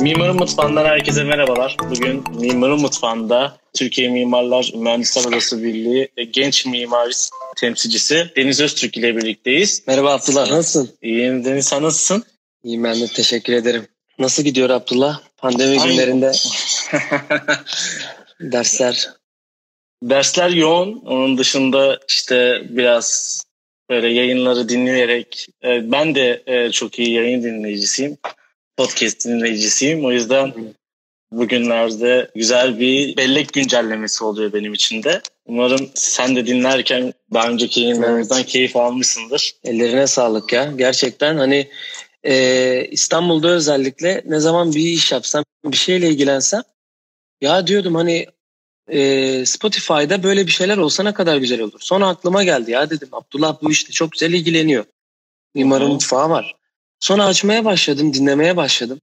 Mimarın Mutfağı'ndan herkese merhabalar. Bugün Mimarın Mutfağı'nda Türkiye Mimarlar Mühendisler Odası Birliği Genç Mimarist temsilcisi Deniz Öztürk ile birlikteyiz. Merhaba Abdullah, nasılsın? İyiyim Deniz, sen nasılsın? İyiyim ben de teşekkür ederim. Nasıl gidiyor Abdullah? Pandemi Ay. günlerinde dersler. Dersler yoğun. Onun dışında işte biraz böyle yayınları dinleyerek e, ben de e, çok iyi yayın dinleyicisiyim. Podcast dinleyicisiyim. O yüzden bugünlerde güzel bir bellek güncellemesi oluyor benim için de. Umarım sen de dinlerken daha önceki yayınlarımızdan keyif almışsındır. Ellerine sağlık ya. Gerçekten hani e, İstanbul'da özellikle ne zaman bir iş yapsam, bir şeyle ilgilensem ya diyordum hani e, Spotify'da böyle bir şeyler olsa ne kadar güzel olur. Sonra aklıma geldi ya dedim Abdullah bu işte çok güzel ilgileniyor. Mimarın mutfağı var. Sonra açmaya başladım, dinlemeye başladım.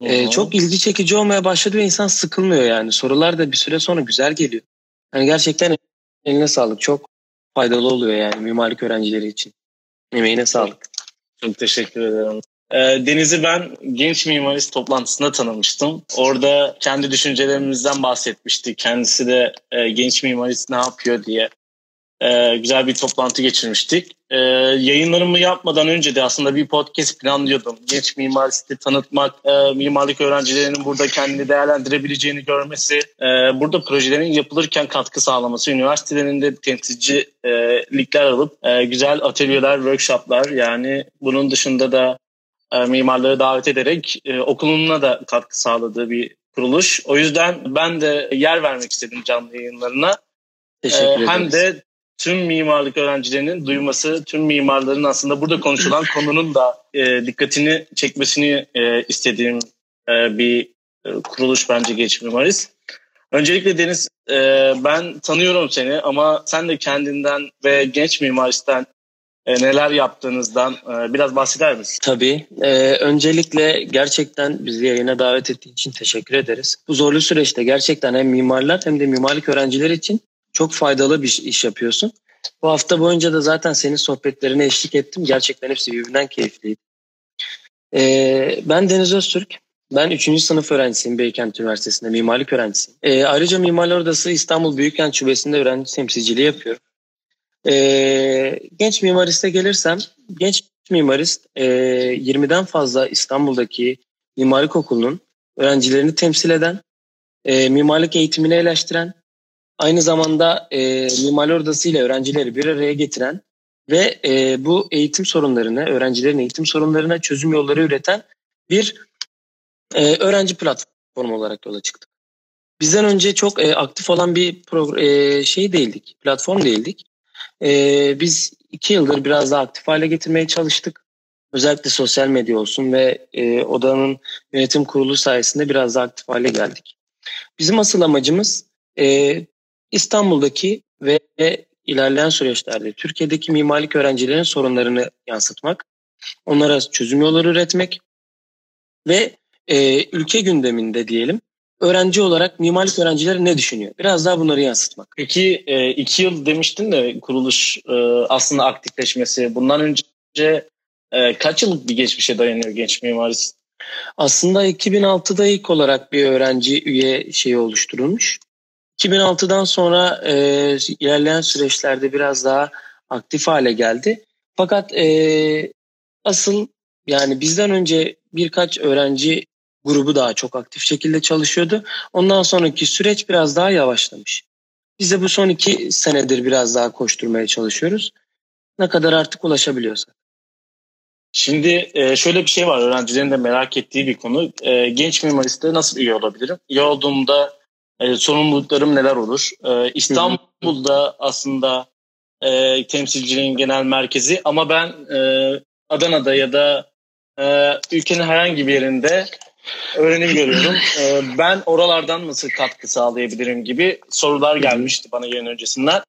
Ee, çok ilgi çekici olmaya başladı ve insan sıkılmıyor yani. Sorular da bir süre sonra güzel geliyor. Yani gerçekten eline sağlık. Çok faydalı oluyor yani mimarlık öğrencileri için. Emeğine sağlık. Çok teşekkür ederim. Ee, Deniz'i ben genç mimarist toplantısında tanımıştım. Orada kendi düşüncelerimizden bahsetmiştik. Kendisi de e, genç mimarist ne yapıyor diye e, güzel bir toplantı geçirmiştik. E, yayınlarımı yapmadan önce de aslında bir podcast planlıyordum. Genç mimaristi tanıtmak, e, mimarlık öğrencilerinin burada kendini değerlendirebileceğini görmesi, e, burada projelerin yapılırken katkı sağlaması, üniversitelerin de temsilcilikler alıp e, güzel atölyeler, workshoplar yani bunun dışında da e, mimarları davet ederek e, okuluna da katkı sağladığı bir kuruluş. O yüzden ben de yer vermek istedim canlı yayınlarına. Teşekkür Ee, hem de tüm mimarlık öğrencilerinin duyması, tüm mimarların aslında burada konuşulan konunun da e, dikkatini çekmesini e, istediğim e, bir e, kuruluş bence Genç Mimarist. Öncelikle Deniz, e, ben tanıyorum seni ama sen de kendinden ve Genç Mimarist'ten e, neler yaptığınızdan e, biraz bahseder misin? Tabii. Ee, öncelikle gerçekten bizi yayına davet ettiğin için teşekkür ederiz. Bu zorlu süreçte gerçekten hem mimarlar hem de mimarlık öğrencileri için çok faydalı bir iş yapıyorsun. Bu hafta boyunca da zaten senin sohbetlerine eşlik ettim. Gerçekten hepsi birbirinden keyifliydi. Ee, ben Deniz Öztürk. Ben 3. sınıf öğrencisiyim Beykent Üniversitesi'nde mimarlık öğrencisiyim. Ee, ayrıca Mimarlar Odası İstanbul Büyükkent Şubesi'nde öğrenci temsilciliği yapıyorum. Ee, genç mimariste gelirsem, genç mimarist e, 20'den fazla İstanbul'daki mimarlık okulunun öğrencilerini temsil eden, e, mimarlık eğitimini eleştiren, aynı zamanda e, Mimarlar Odası ile öğrencileri bir araya getiren ve e, bu eğitim sorunlarına, öğrencilerin eğitim sorunlarına çözüm yolları üreten bir e, öğrenci platformu olarak yola çıktık. Bizden önce çok e, aktif olan bir e, şey değildik, platform değildik. E, biz iki yıldır biraz daha aktif hale getirmeye çalıştık. Özellikle sosyal medya olsun ve e, odanın yönetim kurulu sayesinde biraz daha aktif hale geldik. Bizim asıl amacımız e, İstanbul'daki ve ilerleyen süreçlerde Türkiye'deki mimarlık öğrencilerinin sorunlarını yansıtmak, onlara çözüm yolları üretmek ve e, ülke gündeminde diyelim öğrenci olarak mimarlık öğrencileri ne düşünüyor? Biraz daha bunları yansıtmak. Peki e, iki yıl demiştin de kuruluş e, aslında aktifleşmesi. Bundan önce e, kaç yıllık bir geçmişe dayanıyor genç mimarist? Aslında 2006'da ilk olarak bir öğrenci üye şeyi oluşturulmuş. 2006'dan sonra e, ilerleyen süreçlerde biraz daha aktif hale geldi. Fakat e, asıl yani bizden önce birkaç öğrenci grubu daha çok aktif şekilde çalışıyordu. Ondan sonraki süreç biraz daha yavaşlamış. Biz de bu son iki senedir biraz daha koşturmaya çalışıyoruz. Ne kadar artık ulaşabiliyorsak. Şimdi e, şöyle bir şey var öğrencilerin de merak ettiği bir konu. E, genç mimariste nasıl üye olabilirim? Üye olduğumda e, sorumluluklarım neler olur? E, İstanbul'da aslında e, temsilciliğin genel merkezi ama ben e, Adana'da ya da e, ülkenin herhangi bir yerinde öğrenim görüyorum. E, ben oralardan nasıl katkı sağlayabilirim gibi sorular gelmişti bana yayın öncesinden.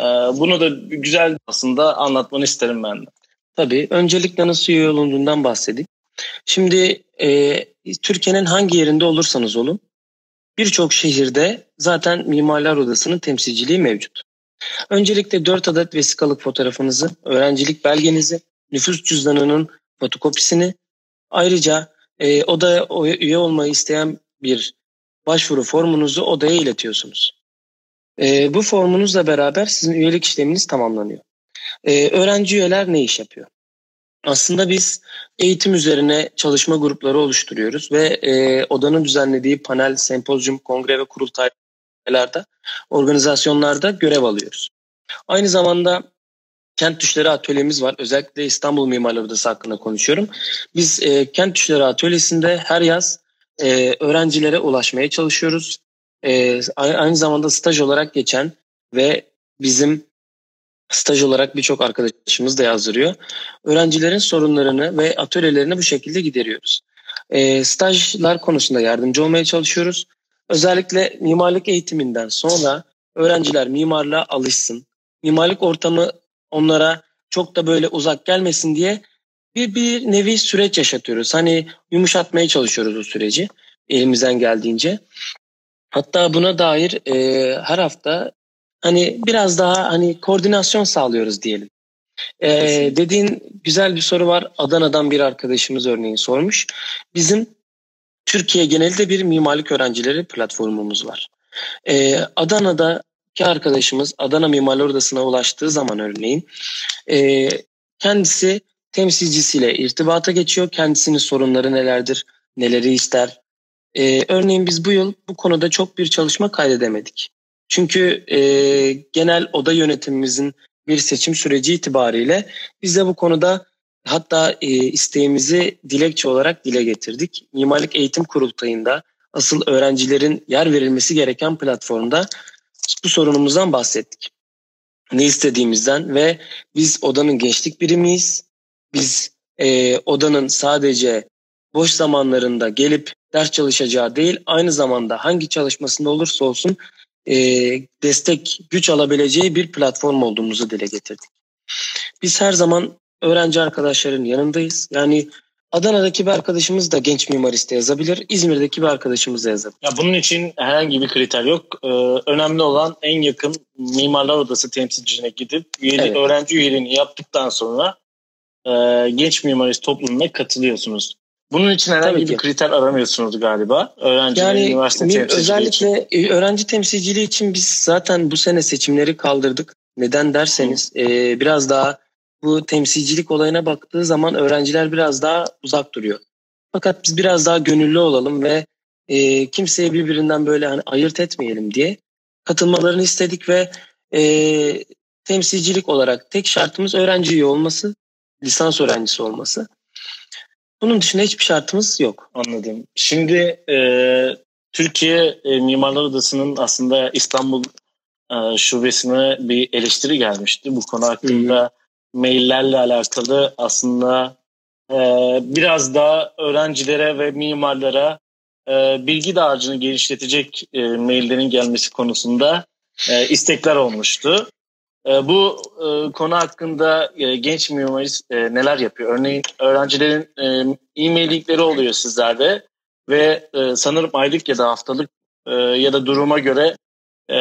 E, bunu da güzel aslında anlatmanı isterim ben de. Tabii. Öncelikle nasıl üye olunduğundan bahsedeyim. Şimdi e, Türkiye'nin hangi yerinde olursanız olun birçok şehirde zaten Mimarlar Odası'nın temsilciliği mevcut. Öncelikle 4 adet vesikalık fotoğrafınızı, öğrencilik belgenizi, nüfus cüzdanının fotokopisini, ayrıca e, odaya üye olmayı isteyen bir başvuru formunuzu odaya iletiyorsunuz. E, bu formunuzla beraber sizin üyelik işleminiz tamamlanıyor. E, öğrenci üyeler ne iş yapıyor? Aslında biz eğitim üzerine çalışma grupları oluşturuyoruz ve e, odanın düzenlediği panel, sempozyum, kongre ve kurultaylarda, organizasyonlarda görev alıyoruz. Aynı zamanda kent düşleri atölyemiz var. Özellikle İstanbul Mimarlar Odası hakkında konuşuyorum. Biz e, kent düşleri atölyesinde her yaz e, öğrencilere ulaşmaya çalışıyoruz. E, aynı zamanda staj olarak geçen ve bizim staj olarak birçok arkadaşımız da yazdırıyor. Öğrencilerin sorunlarını ve atölyelerini bu şekilde gideriyoruz. E, stajlar konusunda yardımcı olmaya çalışıyoruz. Özellikle mimarlık eğitiminden sonra öğrenciler mimarlığa alışsın. Mimarlık ortamı onlara çok da böyle uzak gelmesin diye bir, bir nevi süreç yaşatıyoruz. Hani yumuşatmaya çalışıyoruz o süreci elimizden geldiğince. Hatta buna dair e, her hafta hani biraz daha hani koordinasyon sağlıyoruz diyelim. E, dediğin güzel bir soru var. Adana'dan bir arkadaşımız örneğin sormuş. Bizim Türkiye genelinde bir mimarlık öğrencileri platformumuz var. E, Adana'daki arkadaşımız Adana Mimarlar Odası'na ulaştığı zaman örneğin e, kendisi temsilcisiyle irtibata geçiyor. Kendisinin sorunları nelerdir, neleri ister. Ee, örneğin biz bu yıl bu konuda çok bir çalışma kaydedemedik. Çünkü e, genel oda yönetimimizin bir seçim süreci itibariyle biz de bu konuda hatta e, isteğimizi dilekçe olarak dile getirdik. Mimarlık Eğitim Kurultayı'nda asıl öğrencilerin yer verilmesi gereken platformda bu sorunumuzdan bahsettik. Ne istediğimizden ve biz odanın gençlik birimiyiz. Biz e, odanın sadece boş zamanlarında gelip ders çalışacağı değil aynı zamanda hangi çalışmasında olursa olsun e, destek güç alabileceği bir platform olduğumuzu dile getirdik. Biz her zaman öğrenci arkadaşların yanındayız. Yani Adana'daki bir arkadaşımız da genç mimariste yazabilir. İzmir'deki bir arkadaşımız da yazabilir. Ya bunun için herhangi bir kriter yok. Ee, önemli olan en yakın mimarlar odası temsilcisine gidip üyeli, evet. öğrenci üyeliğini yaptıktan sonra e, genç mimarist toplumuna katılıyorsunuz. Bunun için herhangi bir kriter aramıyorsunuz galiba. Öğrenci yani, üniversite temsilciliği özellikle için. öğrenci temsilciliği için biz zaten bu sene seçimleri kaldırdık. Neden derseniz e, biraz daha bu temsilcilik olayına baktığı zaman öğrenciler biraz daha uzak duruyor. Fakat biz biraz daha gönüllü olalım ve e, kimseye birbirinden böyle hani ayırt etmeyelim diye katılmalarını istedik ve e, temsilcilik olarak tek şartımız öğrenci olması, lisans öğrencisi olması. Bunun dışında hiçbir şartımız yok. Anladım. Şimdi e, Türkiye e, Mimarlar Odası'nın aslında İstanbul e, şubesine bir eleştiri gelmişti. Bu konu hakkında hmm. maillerle alakalı aslında e, biraz daha öğrencilere ve mimarlara e, bilgi dağarcığını genişletecek e, maillerin gelmesi konusunda e, istekler olmuştu. E, bu e, konu hakkında e, genç mimarist e, neler yapıyor? Örneğin öğrencilerin e, e-mail linkleri oluyor sizlerde ve e, sanırım aylık ya da haftalık e, ya da duruma göre e,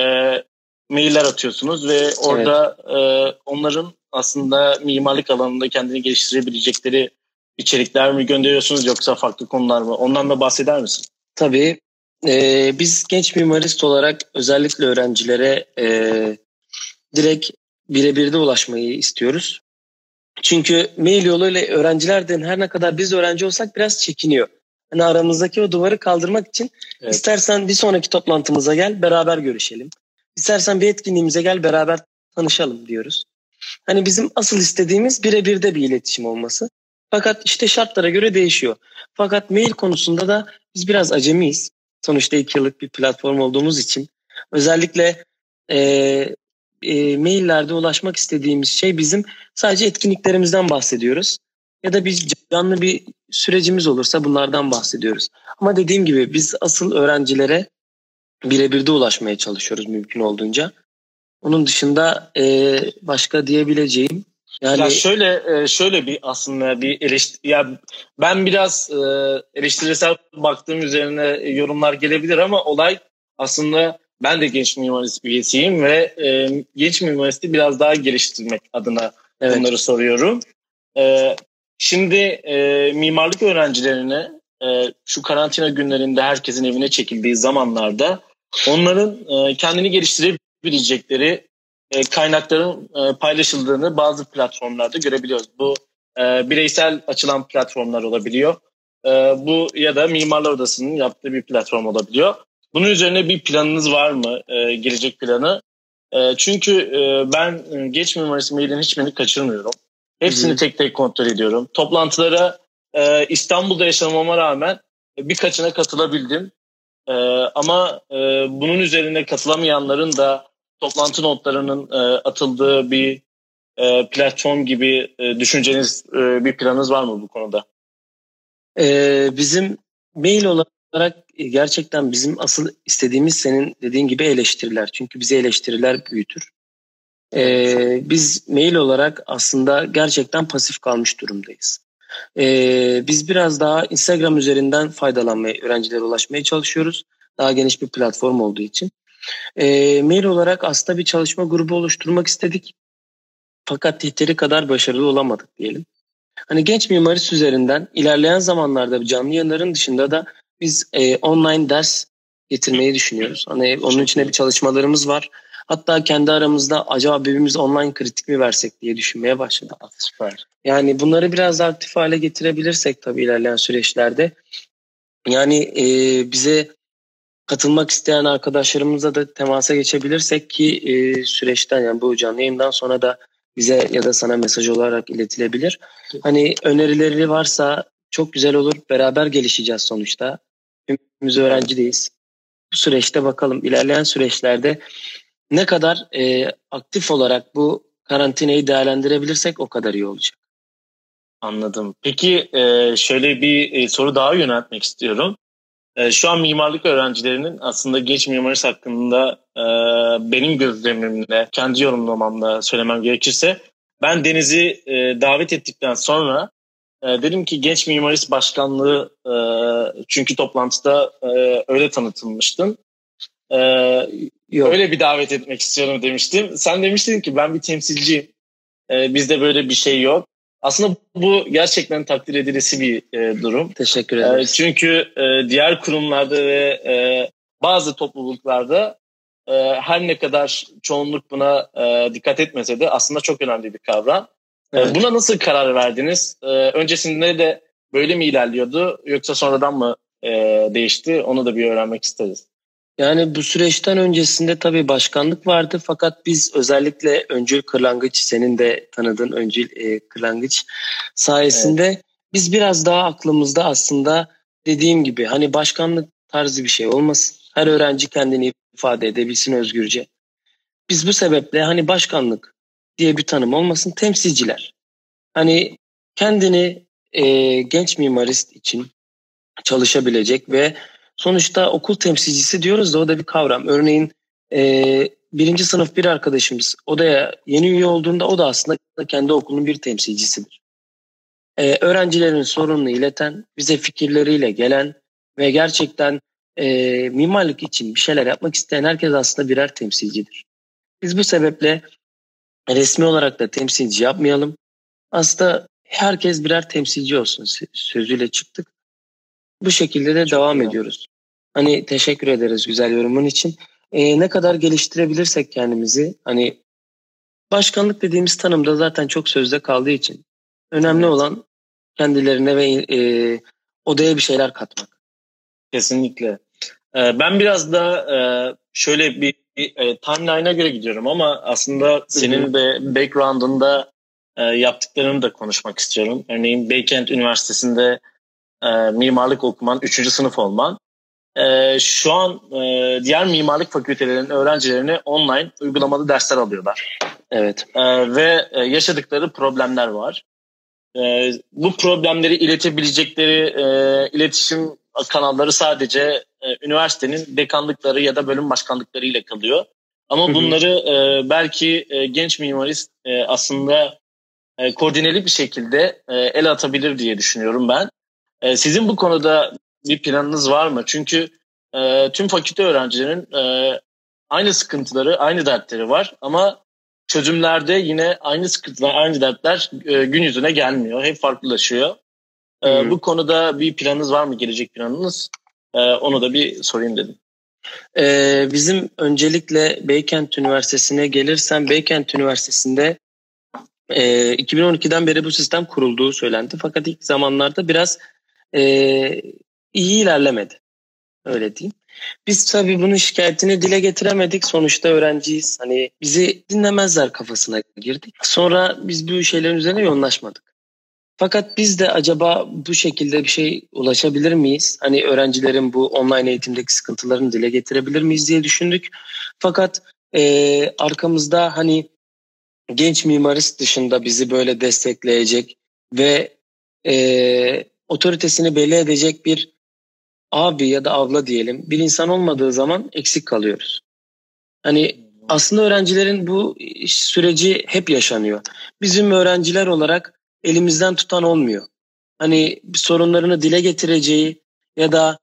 mailler atıyorsunuz ve orada evet. e, onların aslında mimarlık alanında kendini geliştirebilecekleri içerikler mi gönderiyorsunuz yoksa farklı konular mı? Ondan da bahseder misin? Tabii. E, biz genç mimarist olarak özellikle öğrencilere e, direkt birebir de ulaşmayı istiyoruz. Çünkü mail yoluyla öğrencilerden her ne kadar biz öğrenci olsak biraz çekiniyor. Hani aramızdaki o duvarı kaldırmak için evet. istersen bir sonraki toplantımıza gel beraber görüşelim. İstersen bir etkinliğimize gel beraber tanışalım diyoruz. Hani bizim asıl istediğimiz birebir de bir iletişim olması. Fakat işte şartlara göre değişiyor. Fakat mail konusunda da biz biraz acemiyiz. Sonuçta iki yıllık bir platform olduğumuz için. Özellikle e, e, maillerde ulaşmak istediğimiz şey bizim sadece etkinliklerimizden bahsediyoruz. Ya da bir canlı bir sürecimiz olursa bunlardan bahsediyoruz. Ama dediğim gibi biz asıl öğrencilere birebir de ulaşmaya çalışıyoruz mümkün olduğunca. Onun dışında e, başka diyebileceğim yani ya şöyle e, şöyle bir aslında bir eleştiri ya ben biraz e, eleştirisel baktığım üzerine yorumlar gelebilir ama olay aslında ben de genç mimarist üyesiyim ve e, genç mimaristi biraz daha geliştirmek adına evet. bunları soruyorum. E, şimdi e, mimarlık öğrencilerine e, şu karantina günlerinde herkesin evine çekildiği zamanlarda onların e, kendini geliştirebilecekleri e, kaynakların e, paylaşıldığını bazı platformlarda görebiliyoruz. Bu e, bireysel açılan platformlar olabiliyor. E, bu ya da Mimarlar Odası'nın yaptığı bir platform olabiliyor. Bunun üzerine bir planınız var mı? E, gelecek planı. E, çünkü e, ben e, geç mimarisi mailin hiçbirini kaçırmıyorum. Hepsini Hı-hı. tek tek kontrol ediyorum. Toplantılara e, İstanbul'da yaşamama rağmen birkaçına katılabildim. E, ama e, bunun üzerine katılamayanların da toplantı notlarının e, atıldığı bir e, platform gibi e, düşünceniz, e, bir planınız var mı bu konuda? Ee, bizim mail olarak gerçekten bizim asıl istediğimiz senin dediğin gibi eleştiriler. Çünkü bizi eleştiriler büyütür. Ee, biz mail olarak aslında gerçekten pasif kalmış durumdayız. Ee, biz biraz daha Instagram üzerinden faydalanmaya, öğrencilere ulaşmaya çalışıyoruz. Daha geniş bir platform olduğu için. Ee, mail olarak aslında bir çalışma grubu oluşturmak istedik. Fakat yeteri kadar başarılı olamadık diyelim. Hani genç mimarist üzerinden ilerleyen zamanlarda canlı yayınların dışında da biz e, online ders getirmeyi düşünüyoruz. Hani onun için bir çalışmalarımız var. Hatta kendi aramızda acaba birbirimiz online kritik mi versek diye düşünmeye başladık. Süper. Yani bunları biraz daha aktif hale getirebilirsek tabii ilerleyen süreçlerde. Yani e, bize katılmak isteyen arkadaşlarımızla da temasa geçebilirsek ki e, süreçten yani bu canlı yayından sonra da bize ya da sana mesaj olarak iletilebilir. Hani önerileri varsa çok güzel olur. Beraber gelişeceğiz sonuçta. Hepimiz öğrencideyiz. Bu süreçte bakalım ilerleyen süreçlerde ne kadar e, aktif olarak bu karantinayı değerlendirebilirsek o kadar iyi olacak. Anladım. Peki e, şöyle bir e, soru daha yöneltmek istiyorum. E, şu an mimarlık öğrencilerinin aslında geç mimarist hakkında e, benim gözlemimle, kendi yorumlamamla söylemem gerekirse ben Deniz'i e, davet ettikten sonra e, dedim ki genç mimarist başkanlığı e, çünkü toplantıda e, öyle tanıtılmıştın. E, Yok. Öyle bir davet etmek istiyorum demiştim. Sen demiştin ki ben bir temsilciyim. E, bizde böyle bir şey yok. Aslında bu gerçekten takdir edilesi bir e, durum. Teşekkür ederim. E, çünkü e, diğer kurumlarda ve e, bazı topluluklarda e, her ne kadar çoğunluk buna e, dikkat etmese de aslında çok önemli bir kavram. Evet. Buna nasıl karar verdiniz? E, öncesinde de böyle mi ilerliyordu yoksa sonradan mı e, değişti? Onu da bir öğrenmek isteriz. Yani bu süreçten öncesinde tabii başkanlık vardı fakat biz özellikle Öncül Kırlangıç senin de tanıdığın Öncül e, Kırlangıç sayesinde evet. biz biraz daha aklımızda aslında dediğim gibi hani başkanlık tarzı bir şey olmasın. Her öğrenci kendini ifade edebilsin özgürce. Biz bu sebeple hani başkanlık diye bir tanım olmasın temsilciler. Hani kendini e, genç mimarist için çalışabilecek ve sonuçta okul temsilcisi diyoruz da o da bir kavram. Örneğin e, birinci sınıf bir arkadaşımız odaya yeni üye olduğunda o da aslında kendi okulunun bir temsilcisidir. E, öğrencilerin sorununu ileten, bize fikirleriyle gelen ve gerçekten e, mimarlık için bir şeyler yapmak isteyen herkes aslında birer temsilcidir. Biz bu sebeple resmi olarak da temsilci yapmayalım. Aslında herkes birer temsilci olsun sözüyle çıktık. Bu şekilde de Çok devam güzel. ediyoruz. Hani teşekkür ederiz güzel yorumun için. Ee, ne kadar geliştirebilirsek kendimizi hani başkanlık dediğimiz tanımda zaten çok sözde kaldığı için önemli evet. olan kendilerine ve e, odaya bir şeyler katmak. Kesinlikle. Ee, ben biraz da e, şöyle bir e, timeline'a göre gidiyorum ama aslında senin de background'ında e, yaptıklarını da konuşmak istiyorum. Örneğin Beykent Üniversitesi'nde e, mimarlık okuman, 3. sınıf olman. E, şu an e, diğer mimarlık fakültelerinin öğrencilerini online uygulamalı dersler alıyorlar. Evet. E, ve e, yaşadıkları problemler var. E, bu problemleri iletebilecekleri e, iletişim kanalları sadece e, üniversitenin dekanlıkları ya da bölüm başkanlıkları ile kalıyor. Ama bunları e, belki e, genç mimarist e, aslında e, koordineli bir şekilde e, el atabilir diye düşünüyorum ben. E, sizin bu konuda bir planınız var mı? Çünkü e, tüm fakülte öğrencilerinin e, aynı sıkıntıları, aynı dertleri var ama çözümlerde yine aynı sıkıntılar, aynı dertler e, gün yüzüne gelmiyor. Hep farklılaşıyor. E, bu konuda bir planınız var mı? Gelecek planınız? E, onu da bir sorayım dedim. Ee, bizim öncelikle Beykent Üniversitesi'ne gelirsem Beykent Üniversitesi'nde e, 2012'den beri bu sistem kurulduğu söylendi. Fakat ilk zamanlarda biraz e, iyi ilerlemedi. Öyle diyeyim. Biz tabii bunun şikayetini dile getiremedik. Sonuçta öğrenciyiz. Hani bizi dinlemezler kafasına girdik. Sonra biz bu şeylerin üzerine yoğunlaşmadık. Fakat biz de acaba bu şekilde bir şey ulaşabilir miyiz? Hani öğrencilerin bu online eğitimdeki sıkıntılarını dile getirebilir miyiz diye düşündük. Fakat e, arkamızda hani genç mimarist dışında bizi böyle destekleyecek ve e, otoritesini belli edecek bir abi ya da abla diyelim bir insan olmadığı zaman eksik kalıyoruz. Hani aslında öğrencilerin bu süreci hep yaşanıyor. Bizim öğrenciler olarak elimizden tutan olmuyor. Hani sorunlarını dile getireceği ya da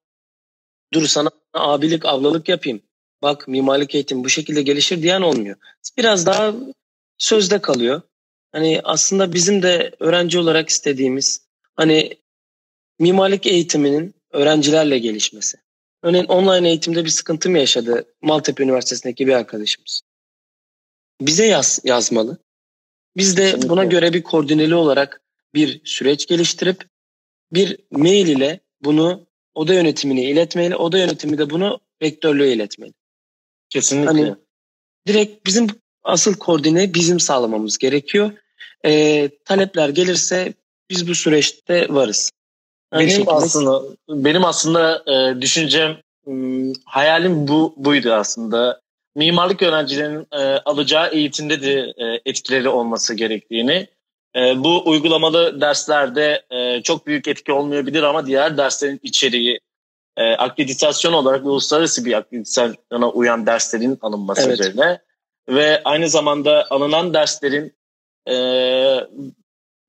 dur sana abilik ablalık yapayım. Bak mimarlık eğitim bu şekilde gelişir diyen olmuyor. Biraz daha sözde kalıyor. Hani aslında bizim de öğrenci olarak istediğimiz hani mimarlık eğitiminin öğrencilerle gelişmesi. Örneğin online eğitimde bir sıkıntı mı yaşadı Maltepe Üniversitesi'ndeki bir arkadaşımız? Bize yaz, yazmalı. Biz de buna göre bir koordineli olarak bir süreç geliştirip bir mail ile bunu oda yönetimine iletmeli. Oda yönetimi de bunu rektörlüğe iletmeli. Kesinlikle. Hani direkt bizim asıl koordine bizim sağlamamız gerekiyor. Ee, talepler gelirse biz bu süreçte varız. Aynı benim şekilde... aslında benim aslında e, düşüncem hmm, hayalim bu buydu aslında. Mimarlık öğrencilerinin e, alacağı eğitimde de e, etkileri olması gerektiğini. E, bu uygulamalı derslerde e, çok büyük etki olmayabilir ama diğer derslerin içeriği e, akreditasyon olarak uluslararası bir akreditasyona uyan derslerin alınması evet. üzerine ve aynı zamanda alınan derslerin e,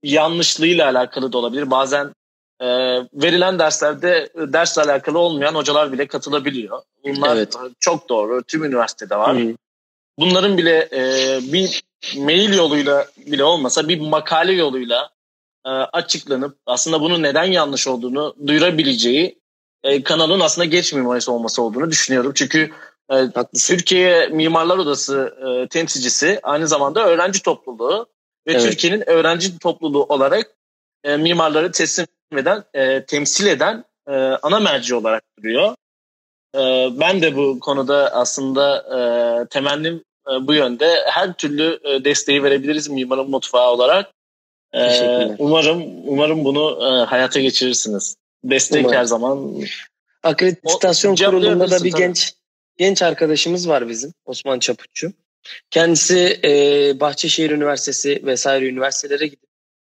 yanlışlığıyla alakalı da olabilir. Bazen e, verilen derslerde dersle alakalı olmayan hocalar bile katılabiliyor. Bunlar evet. çok doğru. Tüm üniversitede var. Hı. Bunların bile e, bir mail yoluyla bile olmasa bir makale yoluyla e, açıklanıp aslında bunun neden yanlış olduğunu duyurabileceği e, kanalın aslında geç mimarisi olması olduğunu düşünüyorum. Çünkü e, Türkiye Mimarlar Odası e, temsilcisi aynı zamanda öğrenci topluluğu ve evet. Türkiye'nin öğrenci topluluğu olarak e, mimarları teslim eden, e, temsil eden e, ana merci olarak duruyor. E, ben de bu konuda aslında e, temennim e, bu yönde. Her türlü e, desteği verebiliriz mimarın mutfağı olarak. E, umarım umarım bunu e, hayata geçirirsiniz. Destek umarım. her zaman. Akreditasyon kurulunda da bir genç genç arkadaşımız var bizim Osman Çaputçu. Kendisi e, Bahçeşehir Üniversitesi vesaire üniversitelere gidip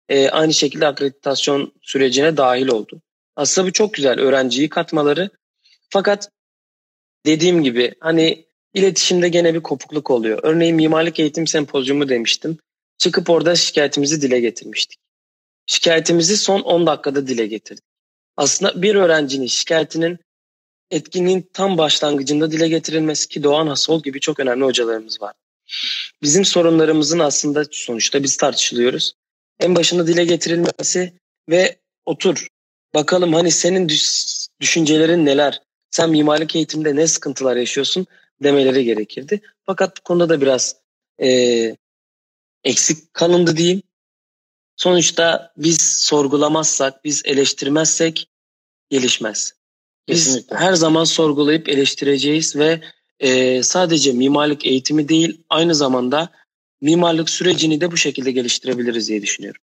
e, aynı şekilde akreditasyon sürecine dahil oldu. Aslında bu çok güzel öğrenciyi katmaları. Fakat dediğim gibi hani iletişimde gene bir kopukluk oluyor. Örneğin mimarlık eğitim sempozyumu demiştim. Çıkıp orada şikayetimizi dile getirmiştik. Şikayetimizi son 10 dakikada dile getirdik. Aslında bir öğrencinin şikayetinin etkinliğin tam başlangıcında dile getirilmesi ki Doğan Hasol gibi çok önemli hocalarımız var. Bizim sorunlarımızın aslında sonuçta biz tartışılıyoruz. En başında dile getirilmesi ve otur bakalım hani senin düşüncelerin neler? Sen mimarlık eğitimde ne sıkıntılar yaşıyorsun demeleri gerekirdi. Fakat bu konuda da biraz e, eksik kalındı diyeyim. Sonuçta biz sorgulamazsak, biz eleştirmezsek gelişmez. Biz Kesinlikle. her zaman sorgulayıp eleştireceğiz ve e, sadece mimarlık eğitimi değil aynı zamanda mimarlık sürecini de bu şekilde geliştirebiliriz diye düşünüyorum.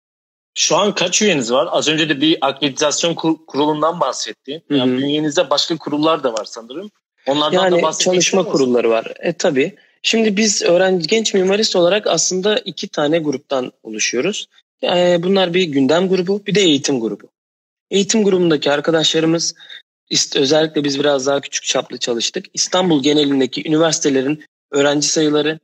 Şu an kaç üyeniz var? Az önce de bir akreditasyon kurulundan bahsettin. Yani bünyenizde başka kurullar da var sanırım. Onlardan yani da çalışma kurulları var. E tabii. Şimdi biz öğrenci genç mimarist olarak aslında iki tane gruptan oluşuyoruz. E, bunlar bir gündem grubu, bir de eğitim grubu. Eğitim grubundaki arkadaşlarımız özellikle biz biraz daha küçük çaplı çalıştık. İstanbul genelindeki üniversitelerin öğrenci sayıları,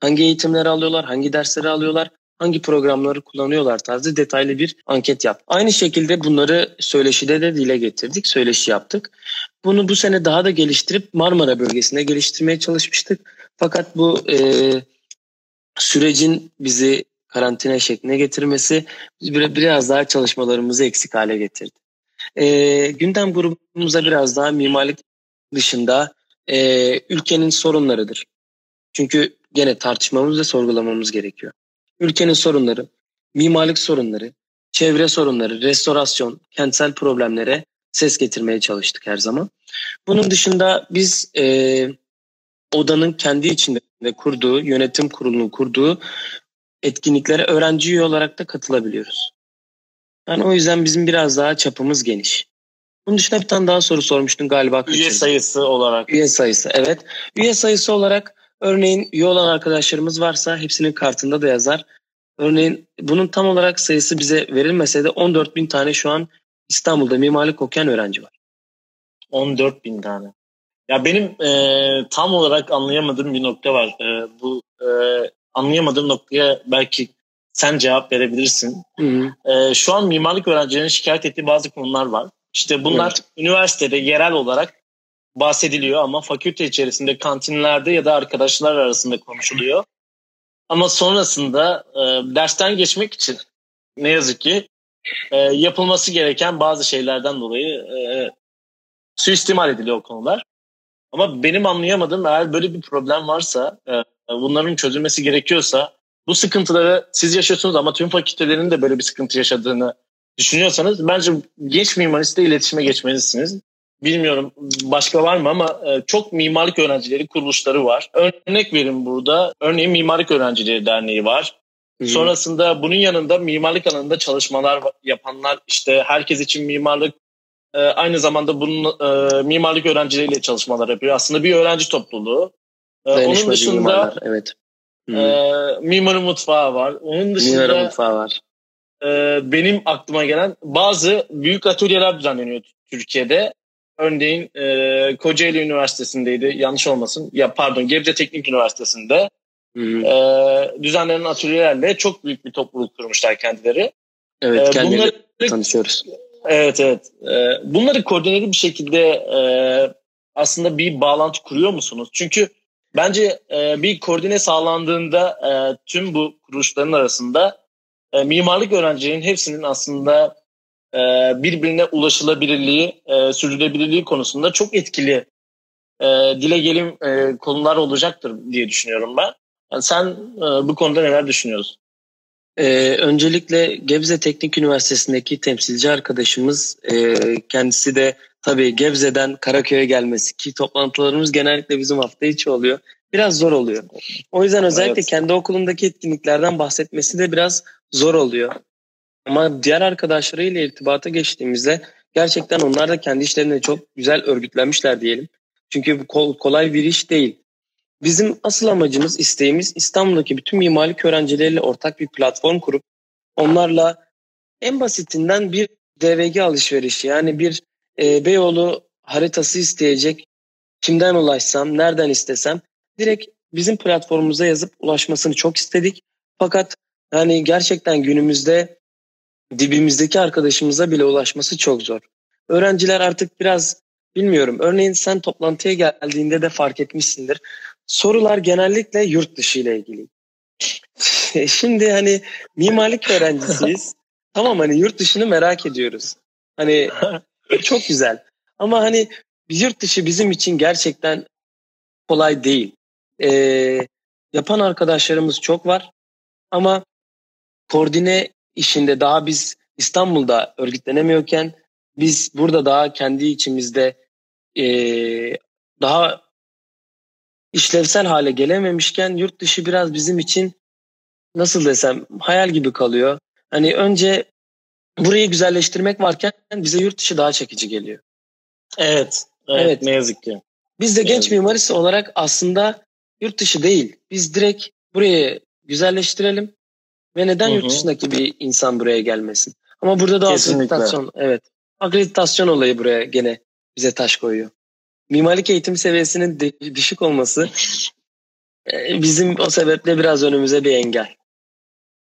hangi eğitimleri alıyorlar, hangi dersleri alıyorlar, hangi programları kullanıyorlar tarzı detaylı bir anket yap. Aynı şekilde bunları söyleşide de dile getirdik, söyleşi yaptık. Bunu bu sene daha da geliştirip Marmara bölgesinde geliştirmeye çalışmıştık. Fakat bu e, sürecin bizi karantina şekline getirmesi biraz daha çalışmalarımızı eksik hale getirdi. E, gündem grubumuza biraz daha mimarlık dışında e, ülkenin sorunlarıdır. Çünkü gene tartışmamız ve sorgulamamız gerekiyor. Ülkenin sorunları, mimarlık sorunları, çevre sorunları, restorasyon, kentsel problemlere ses getirmeye çalıştık her zaman. Bunun dışında biz e, odanın kendi içinde kurduğu, yönetim kurulunun kurduğu etkinliklere öğrenci üye olarak da katılabiliyoruz. Yani o yüzden bizim biraz daha çapımız geniş. Bunun dışında bir tane daha soru sormuştun galiba. Üye sayısı olarak. Üye sayısı evet. Üye sayısı olarak örneğin üye olan arkadaşlarımız varsa hepsinin kartında da yazar. Örneğin bunun tam olarak sayısı bize verilmese de 14 bin tane şu an İstanbul'da mimarlık okuyan öğrenci var. 14 bin tane. Ya benim e, tam olarak anlayamadığım bir nokta var. E, bu e, anlayamadığım noktaya belki sen cevap verebilirsin. Hı hı. E, şu an mimarlık öğrencilerinin şikayet ettiği bazı konular var. İşte bunlar evet. üniversitede yerel olarak bahsediliyor ama fakülte içerisinde kantinlerde ya da arkadaşlar arasında konuşuluyor. Ama sonrasında e, dersten geçmek için ne yazık ki e, yapılması gereken bazı şeylerden dolayı e, suistimal ediliyor o konular. Ama benim anlayamadığım eğer böyle bir problem varsa e, bunların çözülmesi gerekiyorsa bu sıkıntıları siz yaşıyorsunuz ama tüm fakültelerin de böyle bir sıkıntı yaşadığını düşünüyorsanız bence genç mimaristle iletişime geçmelisiniz. Bilmiyorum başka var mı ama e, çok mimarlık öğrencileri kuruluşları var. Örnek verin burada. Örneğin Mimarlık Öğrencileri Derneği var. Hı. Sonrasında bunun yanında mimarlık alanında çalışmalar yapanlar işte herkes için mimarlık e, aynı zamanda bunun e, mimarlık öğrencileriyle çalışmalar yapıyor. Aslında bir öğrenci topluluğu. Onun dışında mimarlar, evet. E, mimarı mutfağı var. Onun dışında mimarı mutfağı var. E, benim aklıma gelen bazı büyük atölyeler düzenleniyor Türkiye'de. Örneğin e, Kocaeli Üniversitesi'ndeydi. Yanlış olmasın. Ya pardon Gebze Teknik Üniversitesi'nde e, düzenlenen atölyelerle çok büyük bir topluluk kurmuşlar kendileri. Evet, e, bunları, tanışıyoruz. Evet, evet. E, bunları koordineli bir şekilde e, aslında bir bağlantı kuruyor musunuz? Çünkü bence e, bir koordine sağlandığında e, tüm bu kuruluşların arasında e, mimarlık öğrencilerinin hepsinin aslında e, birbirine ulaşılabilirliği, e, sürdürülebilirliği konusunda çok etkili e, dile gelim e, konular olacaktır diye düşünüyorum ben. Yani sen e, bu konuda neler düşünüyorsun? Ee, öncelikle Gebze Teknik Üniversitesi'ndeki temsilci arkadaşımız e, kendisi de tabii Gebze'den Karaköy'e gelmesi ki toplantılarımız genellikle bizim hafta içi oluyor. Biraz zor oluyor. O yüzden özellikle evet. kendi okulundaki etkinliklerden bahsetmesi de biraz zor oluyor. Ama diğer arkadaşlarıyla irtibata geçtiğimizde gerçekten onlar da kendi işlerinde çok güzel örgütlenmişler diyelim. Çünkü bu kolay bir iş değil. Bizim asıl amacımız, isteğimiz İstanbul'daki bütün mimarlık öğrencileriyle ortak bir platform kurup onlarla en basitinden bir DVG alışverişi yani bir e, Beyoğlu haritası isteyecek kimden ulaşsam, nereden istesem direkt bizim platformumuza yazıp ulaşmasını çok istedik. Fakat yani gerçekten günümüzde dibimizdeki arkadaşımıza bile ulaşması çok zor. Öğrenciler artık biraz bilmiyorum. Örneğin sen toplantıya geldiğinde de fark etmişsindir. Sorular genellikle yurt dışı ile ilgili. Şimdi hani mimarlık öğrencisiyiz. tamam hani yurt dışını merak ediyoruz. Hani çok güzel. Ama hani yurt dışı bizim için gerçekten kolay değil. Ee, yapan arkadaşlarımız çok var. Ama koordine işinde daha biz İstanbul'da örgütlenemiyorken biz burada daha kendi içimizde e, daha işlevsel hale gelememişken yurt dışı biraz bizim için nasıl desem hayal gibi kalıyor. Hani önce burayı güzelleştirmek varken bize yurt dışı daha çekici geliyor. Evet. Evet, evet. ne yazık ki. Biz de genç mimarist olarak aslında yurt dışı değil. Biz direkt burayı güzelleştirelim ve neden Hı-hı. yurt dışındaki bir insan buraya gelmesin? Ama burada da Kesinlikle. akreditasyon, evet. Akreditasyon olayı buraya gene bize taş koyuyor. Mimarlık eğitim seviyesinin düşük olması e, bizim o sebeple biraz önümüze bir engel.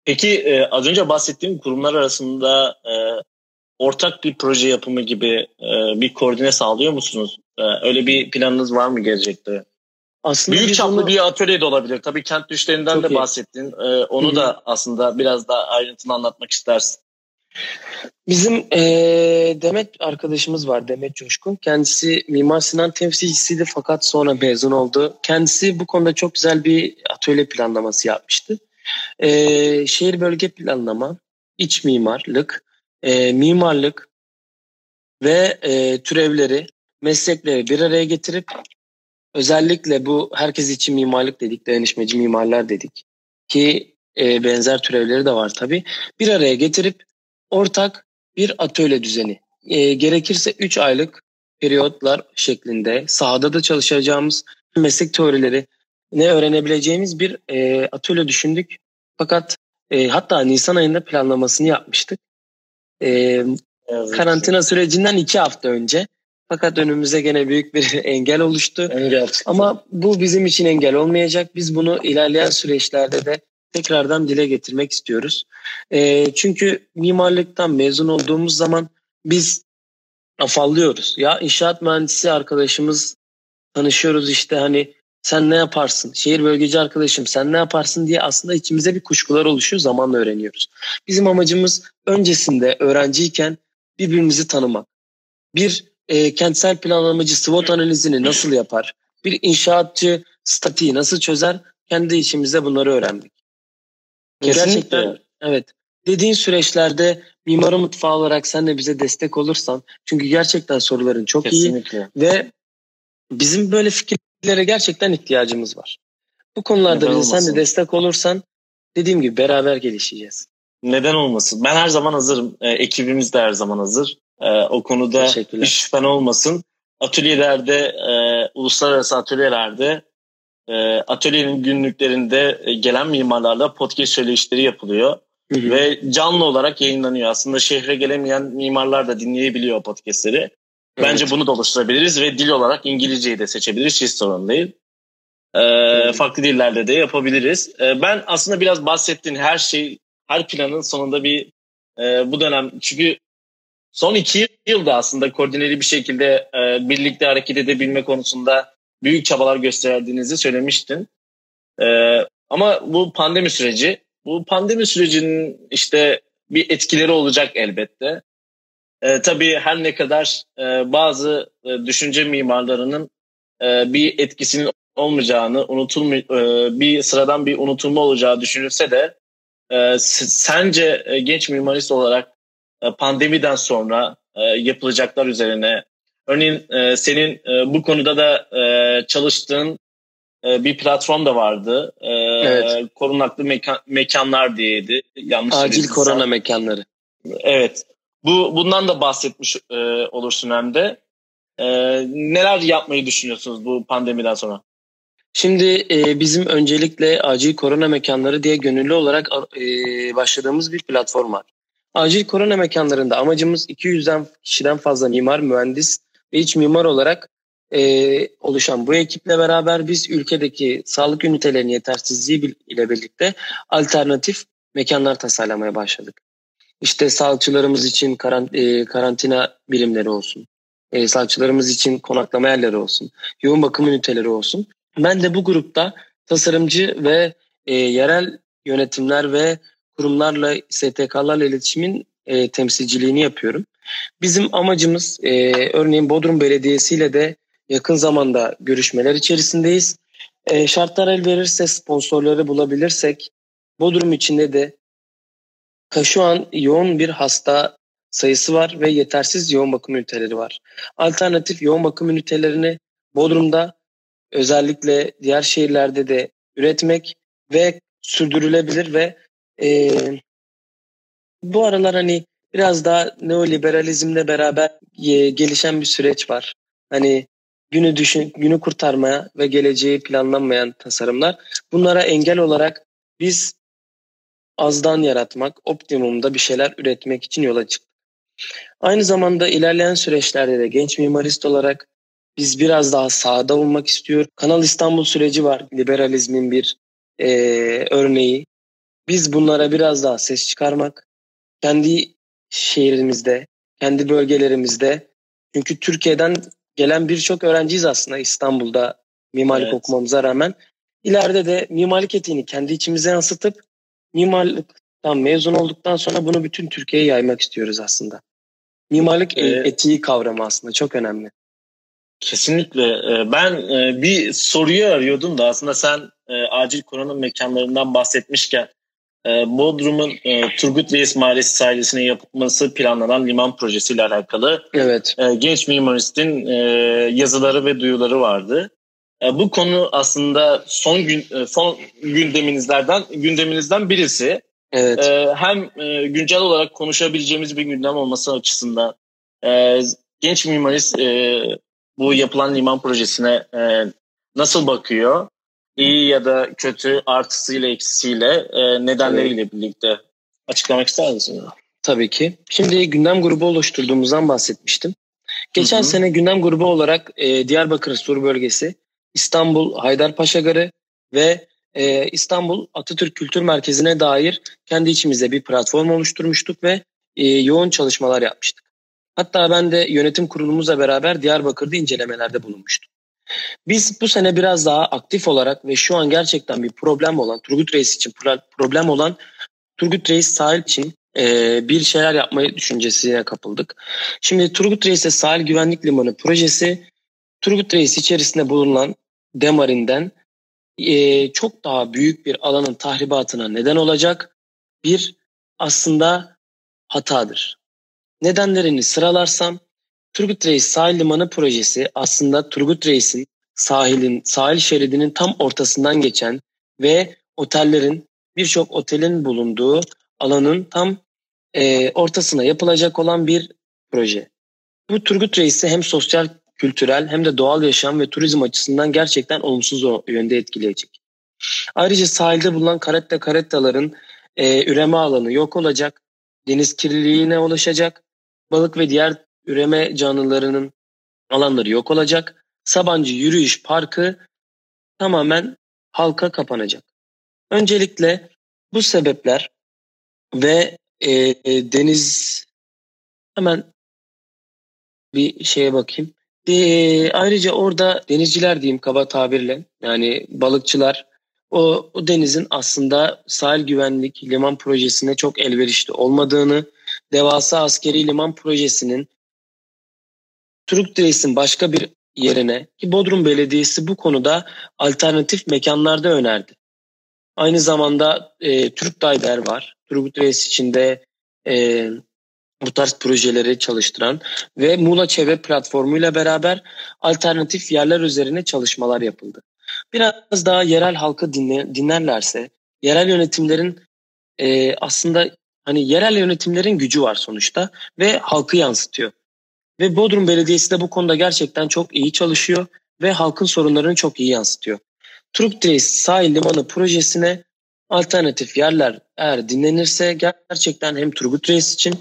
Peki e, az önce bahsettiğim kurumlar arasında e, ortak bir proje yapımı gibi bir koordine sağlıyor musunuz? Öyle bir planınız var mı gelecekte? Aslında Büyük çaplı onu... bir atölye de olabilir. Tabii kent düşlerinden Çok de iyi. bahsettin. Ee, onu Hı-hı. da aslında biraz daha ayrıntılı anlatmak istersin. Bizim e, Demet arkadaşımız var Demet Coşkun. Kendisi Mimar Sinan temsilcisiydi fakat sonra mezun oldu. Kendisi bu konuda çok güzel bir atölye planlaması yapmıştı. E, şehir bölge planlama, iç mimarlık, e, mimarlık ve e, türevleri, meslekleri bir araya getirip özellikle bu herkes için mimarlık dedik, dayanışmacı mimarlar dedik ki e, benzer türevleri de var tabii. Bir araya getirip ortak bir atölye düzeni. E, gerekirse 3 aylık periyotlar şeklinde sahada da çalışacağımız meslek teorileri ne öğrenebileceğimiz bir e, atölye düşündük. Fakat e, hatta Nisan ayında planlamasını yapmıştık. E, evet. Karantina sürecinden iki hafta önce. Fakat önümüze gene büyük bir engel oluştu. Engel Ama bu bizim için engel olmayacak. Biz bunu ilerleyen süreçlerde de tekrardan dile getirmek istiyoruz. E, çünkü mimarlıktan mezun olduğumuz zaman biz afallıyoruz. Ya inşaat mühendisi arkadaşımız tanışıyoruz işte hani sen ne yaparsın? Şehir bölgeci arkadaşım sen ne yaparsın diye aslında içimize bir kuşkular oluşuyor zamanla öğreniyoruz. Bizim amacımız öncesinde öğrenciyken birbirimizi tanımak. Bir e, kentsel planlamacı SWOT analizini nasıl yapar? Bir inşaatçı statiği nasıl çözer? Kendi içimizde bunları öğrenmek. Kesinlikle. Gerçekten evet. Dediğin süreçlerde mimarı mutfağı olarak sen de bize destek olursan çünkü gerçekten soruların çok Kesinlikle. iyi ve bizim böyle fikirlere gerçekten ihtiyacımız var. Bu konularda Neden bize olmasın? sen de destek olursan dediğim gibi beraber gelişeceğiz. Neden olmasın? Ben her zaman hazırım. E, ekibimiz de her zaman hazır. E, o konuda hiç şüphen olmasın. Atölyelerde, e, uluslararası atölyelerde e, atölyenin günlüklerinde e, gelen mimarlarla podcast söyleşileri yapılıyor. Hı hı. Ve canlı olarak yayınlanıyor. Aslında şehre gelemeyen mimarlar da dinleyebiliyor podcastleri. Evet. Bence bunu da oluşturabiliriz ve dil olarak İngilizceyi de seçebiliriz. Hiç sorun değil. Ee, farklı dillerde de yapabiliriz. Ee, ben aslında biraz bahsettiğin her şey, her planın sonunda bir e, bu dönem çünkü son iki yılda aslında koordineli bir şekilde e, birlikte hareket edebilme konusunda büyük çabalar gösterdiğinizi söylemiştin. Ee, ama bu pandemi süreci, bu pandemi sürecinin işte bir etkileri olacak elbette. Ee, tabii her ne kadar e, bazı e, düşünce mimarlarının e, bir etkisinin olmayacağını, unutulma, e, bir sıradan bir unutulma olacağı düşünülse de e, sence e, genç mimarist olarak e, pandemiden sonra e, yapılacaklar üzerine Örneğin e, senin e, bu konuda da e, çalıştığın e, bir platform da vardı. E, evet. Korunaklı mekan, mekanlar diyeydi. Yanlış Acil korona mekanları. Evet. Bu bundan da bahsetmiş e, olursun hem de. E, neler yapmayı düşünüyorsunuz bu pandemiden sonra? Şimdi e, bizim öncelikle acil korona mekanları diye gönüllü olarak e, başladığımız bir platform var. Acil korona mekanlarında amacımız 200'den kişiden fazla mimar, mühendis ve iç mimar olarak e, oluşan bu ekiple beraber biz ülkedeki sağlık ünitelerinin yetersizliği ile birlikte alternatif mekanlar tasarlamaya başladık. İşte sağlıkçılarımız için karant, e, karantina birimleri olsun, e, sağlıkçılarımız için konaklama yerleri olsun, yoğun bakım üniteleri olsun. Ben de bu grupta tasarımcı ve e, yerel yönetimler ve kurumlarla, STK'larla iletişimin e, temsilciliğini yapıyorum. Bizim amacımız e, örneğin Bodrum Belediyesi ile de yakın zamanda görüşmeler içerisindeyiz. E, şartlar el verirse sponsorları bulabilirsek Bodrum içinde de şu an yoğun bir hasta sayısı var ve yetersiz yoğun bakım üniteleri var. Alternatif yoğun bakım ünitelerini Bodrum'da özellikle diğer şehirlerde de üretmek ve sürdürülebilir ve e, bu aralar hani biraz daha neoliberalizmle beraber gelişen bir süreç var. Hani günü düşün, günü kurtarmaya ve geleceği planlanmayan tasarımlar. Bunlara engel olarak biz azdan yaratmak, optimumda bir şeyler üretmek için yola çıktık. Aynı zamanda ilerleyen süreçlerde de genç mimarist olarak biz biraz daha sağda olmak istiyoruz. Kanal İstanbul süreci var. Liberalizmin bir e, örneği. Biz bunlara biraz daha ses çıkarmak, kendi şehrimizde, kendi bölgelerimizde. Çünkü Türkiye'den gelen birçok öğrenciyiz aslında İstanbul'da mimarlık evet. okumamıza rağmen. İleride de mimarlık etiğini kendi içimize yansıtıp mimarlıktan mezun olduktan sonra bunu bütün Türkiye'ye yaymak istiyoruz aslında. Mimarlık ee, etiği kavramı aslında çok önemli. Kesinlikle. Ee, ben e, bir soruyu arıyordum da aslında sen e, acil korona mekanlarından bahsetmişken e, Bodrum'un Turgut Reis Mahallesi sahilesine yapılması planlanan liman projesiyle alakalı evet. genç mimaristin yazıları ve duyuları vardı. Bu konu aslında son gün son gündeminizlerden gündeminizden birisi. Evet. Hem güncel olarak konuşabileceğimiz bir gündem olması açısından genç mimarist bu yapılan liman projesine e, nasıl bakıyor? İyi ya da kötü artısıyla eksisiyle e, nedenleriyle evet. birlikte açıklamak ister misin? Tabii ki. Şimdi gündem grubu oluşturduğumuzdan bahsetmiştim. Geçen Hı-hı. sene gündem grubu olarak e, Diyarbakır Sur bölgesi, İstanbul Haydarpaşa Garı ve e, İstanbul Atatürk Kültür Merkezi'ne dair kendi içimizde bir platform oluşturmuştuk ve e, yoğun çalışmalar yapmıştık. Hatta ben de yönetim kurulumuzla beraber Diyarbakır'da incelemelerde bulunmuştum. Biz bu sene biraz daha aktif olarak ve şu an gerçekten bir problem olan, Turgut Reis için problem olan Turgut Reis sahil için e, bir şeyler yapmayı düşüncesine kapıldık. Şimdi Turgut Reis'e sahil güvenlik limanı projesi Turgut Reis içerisinde bulunan Demarin'den e, çok daha büyük bir alanın tahribatına neden olacak bir aslında hatadır. Nedenlerini sıralarsam Turgut Reis Sahil Limanı projesi aslında Turgut Reis'in sahilin sahil şeridinin tam ortasından geçen ve otellerin birçok otelin bulunduğu alanın tam e, ortasına yapılacak olan bir proje. Bu Turgut Reis'i hem sosyal, kültürel hem de doğal yaşam ve turizm açısından gerçekten olumsuz yönde etkileyecek. Ayrıca sahilde bulunan karetta karettaların e, üreme alanı yok olacak, deniz kirliliğine ulaşacak balık ve diğer üreme canlılarının alanları yok olacak. Sabancı Yürüyüş Parkı tamamen halka kapanacak. Öncelikle bu sebepler ve e, e, deniz hemen bir şeye bakayım. E, ayrıca orada denizciler diyeyim kaba tabirle yani balıkçılar o, o denizin aslında sahil güvenlik liman projesine çok elverişli olmadığını devasa askeri liman projesinin Türk Reis'in başka bir yerine ki Bodrum Belediyesi bu konuda alternatif mekanlarda önerdi. Aynı zamanda e, Türk Dayder var. Turgut Reis içinde e, bu tarz projeleri çalıştıran ve Muğla Çevre Platformu ile beraber alternatif yerler üzerine çalışmalar yapıldı. Biraz daha yerel halkı dinle, dinlerlerse, yerel yönetimlerin e, aslında Hani yerel yönetimlerin gücü var sonuçta ve halkı yansıtıyor. Ve Bodrum Belediyesi de bu konuda gerçekten çok iyi çalışıyor ve halkın sorunlarını çok iyi yansıtıyor. Turkdreis Sahil Limanı projesine alternatif yerler eğer dinlenirse gerçekten hem Turgut Reis için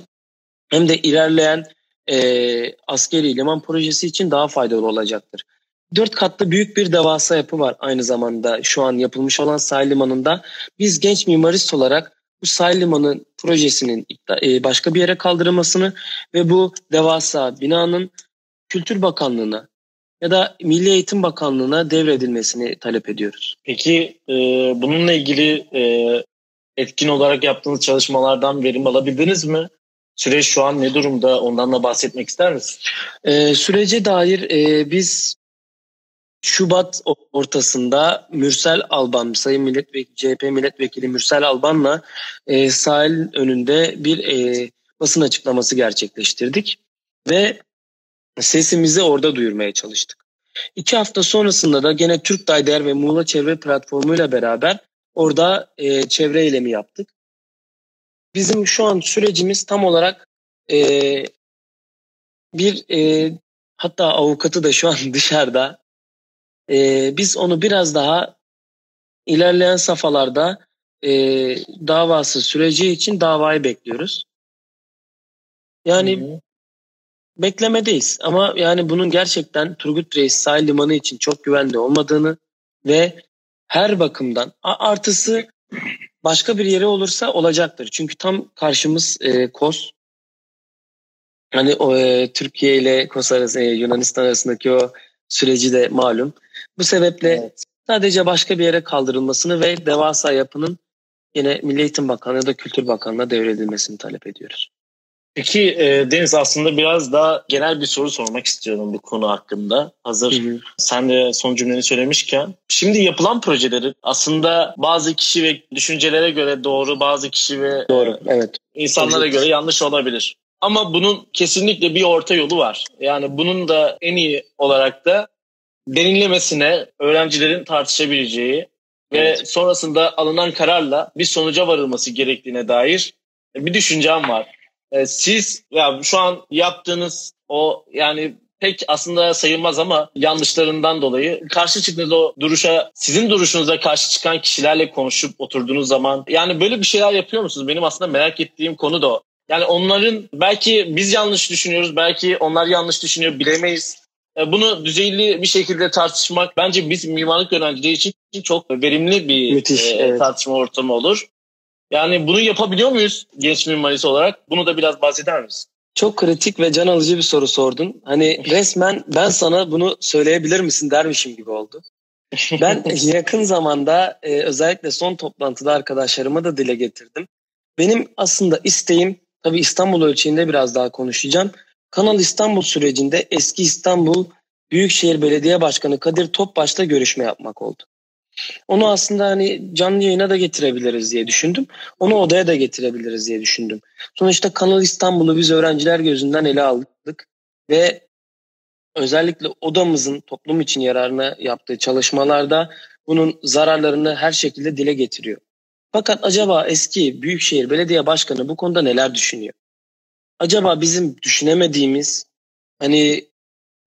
hem de ilerleyen e, askeri liman projesi için daha faydalı olacaktır. Dört katlı büyük bir devasa yapı var aynı zamanda şu an yapılmış olan sahil limanında. Biz genç mimarist olarak bu sahil limanı projesinin e, başka bir yere kaldırılmasını ve bu devasa binanın Kültür Bakanlığı'na ya da Milli Eğitim Bakanlığı'na devredilmesini talep ediyoruz. Peki e, bununla ilgili e, etkin olarak yaptığınız çalışmalardan verim alabildiniz mi? Süreç şu an ne durumda? Ondan da bahsetmek ister misin? E, sürece dair e, biz Şubat ortasında Mürsel Alban, Sayın Milletvekili, CHP Milletvekili Mürsel Alban'la e, sahil önünde bir e, basın açıklaması gerçekleştirdik ve sesimizi orada duyurmaya çalıştık. İki hafta sonrasında da gene Türk Dayder ve Muğla Çevre Platformu ile beraber orada e, çevre eylemi yaptık. Bizim şu an sürecimiz tam olarak e, bir e, hatta avukatı da şu an dışarıda e, biz onu biraz daha ilerleyen safhalarda e, davası süreci için davayı bekliyoruz. Yani Hı-hı. beklemedeyiz ama yani bunun gerçekten Turgut Reis sahil limanı için çok güvenli olmadığını ve her bakımdan artısı başka bir yere olursa olacaktır. Çünkü tam karşımız e, Kos. Hani o e, Türkiye ile Kos arası e, Yunanistan arasındaki o süreci de malum. Bu sebeple evet. sadece başka bir yere kaldırılmasını ve devasa yapının yine Milli Eğitim Bakanlığı ya da Kültür Bakanlığı'na devredilmesini talep ediyoruz. Peki e, Deniz aslında biraz daha genel bir soru sormak istiyorum bu konu hakkında. Hazır hı hı. sen de son cümleni söylemişken. Şimdi yapılan projeleri aslında bazı kişi ve düşüncelere göre doğru, bazı kişi ve doğru, evet. insanlara evet. göre yanlış olabilir. Ama bunun kesinlikle bir orta yolu var. Yani bunun da en iyi olarak da denilemesine öğrencilerin tartışabileceği evet. ve sonrasında alınan kararla bir sonuca varılması gerektiğine dair bir düşüncem var. Ee, siz ya şu an yaptığınız o yani pek aslında sayılmaz ama yanlışlarından dolayı karşı çıktığınız o duruşa sizin duruşunuza karşı çıkan kişilerle konuşup oturduğunuz zaman yani böyle bir şeyler yapıyor musunuz? Benim aslında merak ettiğim konu da o. Yani onların belki biz yanlış düşünüyoruz, belki onlar yanlış düşünüyor bilemeyiz. Ee, bunu düzeyli bir şekilde tartışmak bence biz mimarlık öğrencileri için çok verimli bir Müthiş, e, evet. tartışma ortamı olur. Yani bunu yapabiliyor muyuz genç mimarisi olarak? Bunu da biraz bahseder misin? Çok kritik ve can alıcı bir soru sordun. Hani resmen ben sana bunu söyleyebilir misin dermişim gibi oldu. Ben yakın zamanda e, özellikle son toplantıda arkadaşlarıma da dile getirdim. Benim aslında isteğim tabii İstanbul ölçeğinde biraz daha konuşacağım. Kanal İstanbul sürecinde eski İstanbul Büyükşehir Belediye Başkanı Kadir Topbaş'la görüşme yapmak oldu. Onu aslında hani canlı yayına da getirebiliriz diye düşündüm. Onu odaya da getirebiliriz diye düşündüm. Sonuçta Kanal İstanbul'u biz öğrenciler gözünden ele aldık ve özellikle odamızın toplum için yararına yaptığı çalışmalarda bunun zararlarını her şekilde dile getiriyor. Fakat acaba eski Büyükşehir Belediye Başkanı bu konuda neler düşünüyor? Acaba bizim düşünemediğimiz hani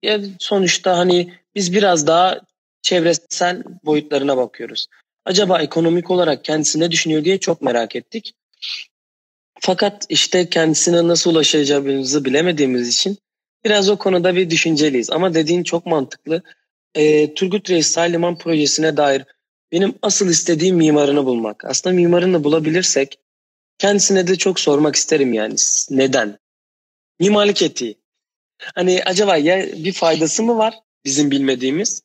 ya sonuçta hani biz biraz daha çevresel boyutlarına bakıyoruz. Acaba ekonomik olarak kendisi ne düşünüyor diye çok merak ettik. Fakat işte kendisine nasıl ulaşacağımızı bilemediğimiz için biraz o konuda bir düşünceliyiz. Ama dediğin çok mantıklı. E, Turgut Reis Saliman projesine dair benim asıl istediğim mimarını bulmak. Aslında mimarını bulabilirsek kendisine de çok sormak isterim yani. Neden? Mimarlık etiği. Hani acaba ya bir faydası mı var bizim bilmediğimiz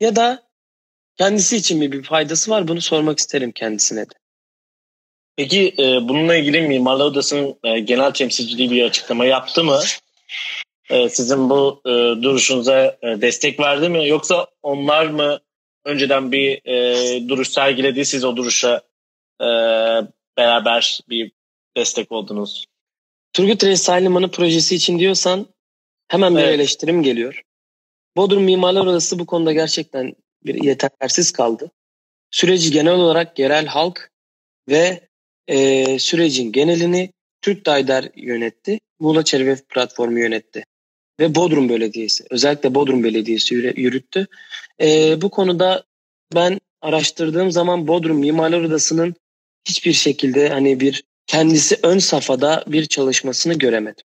ya da kendisi için mi bir faydası var bunu sormak isterim kendisine de. Peki e, bununla ilgili Mimarlar Odası'nın e, genel temsilciliği bir açıklama yaptı mı? E, sizin bu e, duruşunuza e, destek verdi mi? Yoksa onlar mı önceden bir e, duruş sergiledi siz o duruşa e, beraber bir destek oldunuz? Turgut Reis Limanı projesi için diyorsan hemen bir evet. eleştirim geliyor. Bodrum Mimarlar Odası bu konuda gerçekten bir yetersiz kaldı. Süreci genel olarak yerel halk ve e, sürecin genelini Türk Dayder yönetti. Muğla Çevre Platformu yönetti. Ve Bodrum Belediyesi, özellikle Bodrum Belediyesi yürüttü. E, bu konuda ben araştırdığım zaman Bodrum Mimarlar Odası'nın hiçbir şekilde hani bir kendisi ön safhada bir çalışmasını göremedim.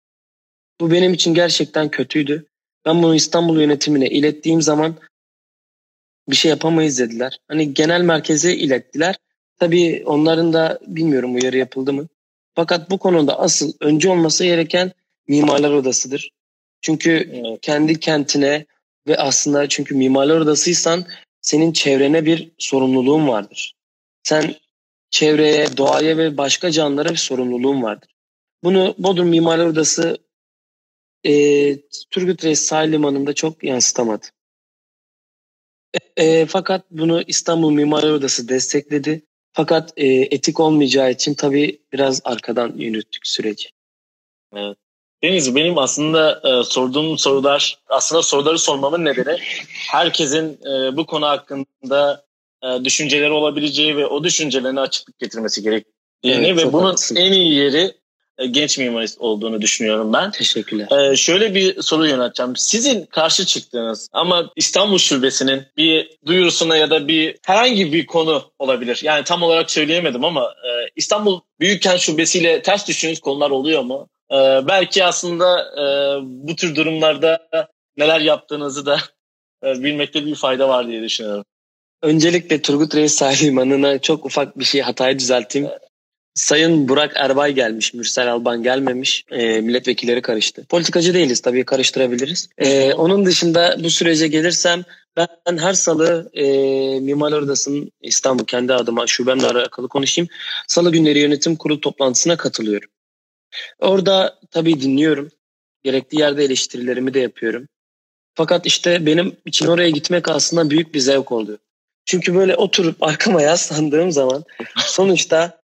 Bu benim için gerçekten kötüydü. Ben bunu İstanbul yönetimine ilettiğim zaman bir şey yapamayız dediler. Hani genel merkeze ilettiler. Tabii onların da bilmiyorum uyarı yapıldı mı. Fakat bu konuda asıl önce olması gereken mimarlar odasıdır. Çünkü kendi kentine ve aslında çünkü mimarlar odasıysan senin çevrene bir sorumluluğun vardır. Sen çevreye, doğaya ve başka canlılara bir sorumluluğun vardır. Bunu Bodrum Mimarlar Odası e, Turgut Reis Sahil Limanı'nda çok yansıtamadı. E, e, fakat bunu İstanbul Mimarlar Odası destekledi. Fakat e, etik olmayacağı için tabii biraz arkadan yürüttük süreci. Evet. Deniz benim aslında e, sorduğum sorular aslında soruları sormamın nedeni herkesin e, bu konu hakkında e, düşünceleri olabileceği ve o düşüncelerine açıklık getirmesi gerektiğini evet, ve bunun haklısın. en iyi yeri e, genç mimarist olduğunu düşünüyorum ben. Teşekkürler. Ee, şöyle bir soru yönelteceğim. Sizin karşı çıktığınız ama İstanbul Şubesi'nin bir duyurusuna ya da bir herhangi bir konu olabilir. Yani tam olarak söyleyemedim ama e, İstanbul Büyükkent Şubesi'yle ters düştüğünüz konular oluyor mu? E, belki aslında e, bu tür durumlarda neler yaptığınızı da e, bilmekte bir fayda var diye düşünüyorum. Öncelikle Turgut Reis Sahil Limanı'na çok ufak bir şey hatayı düzelteyim. Sayın Burak Erbay gelmiş, Mürsel Alban gelmemiş. E, milletvekilleri karıştı. Politikacı değiliz tabii karıştırabiliriz. E, onun dışında bu sürece gelirsem ben her salı e, Mimarlar Odası'nın İstanbul kendi adıma şubemle alakalı konuşayım. Salı günleri yönetim kurulu toplantısına katılıyorum. Orada tabii dinliyorum. Gerektiği yerde eleştirilerimi de yapıyorum. Fakat işte benim için oraya gitmek aslında büyük bir zevk oluyor. Çünkü böyle oturup arkama yaslandığım zaman sonuçta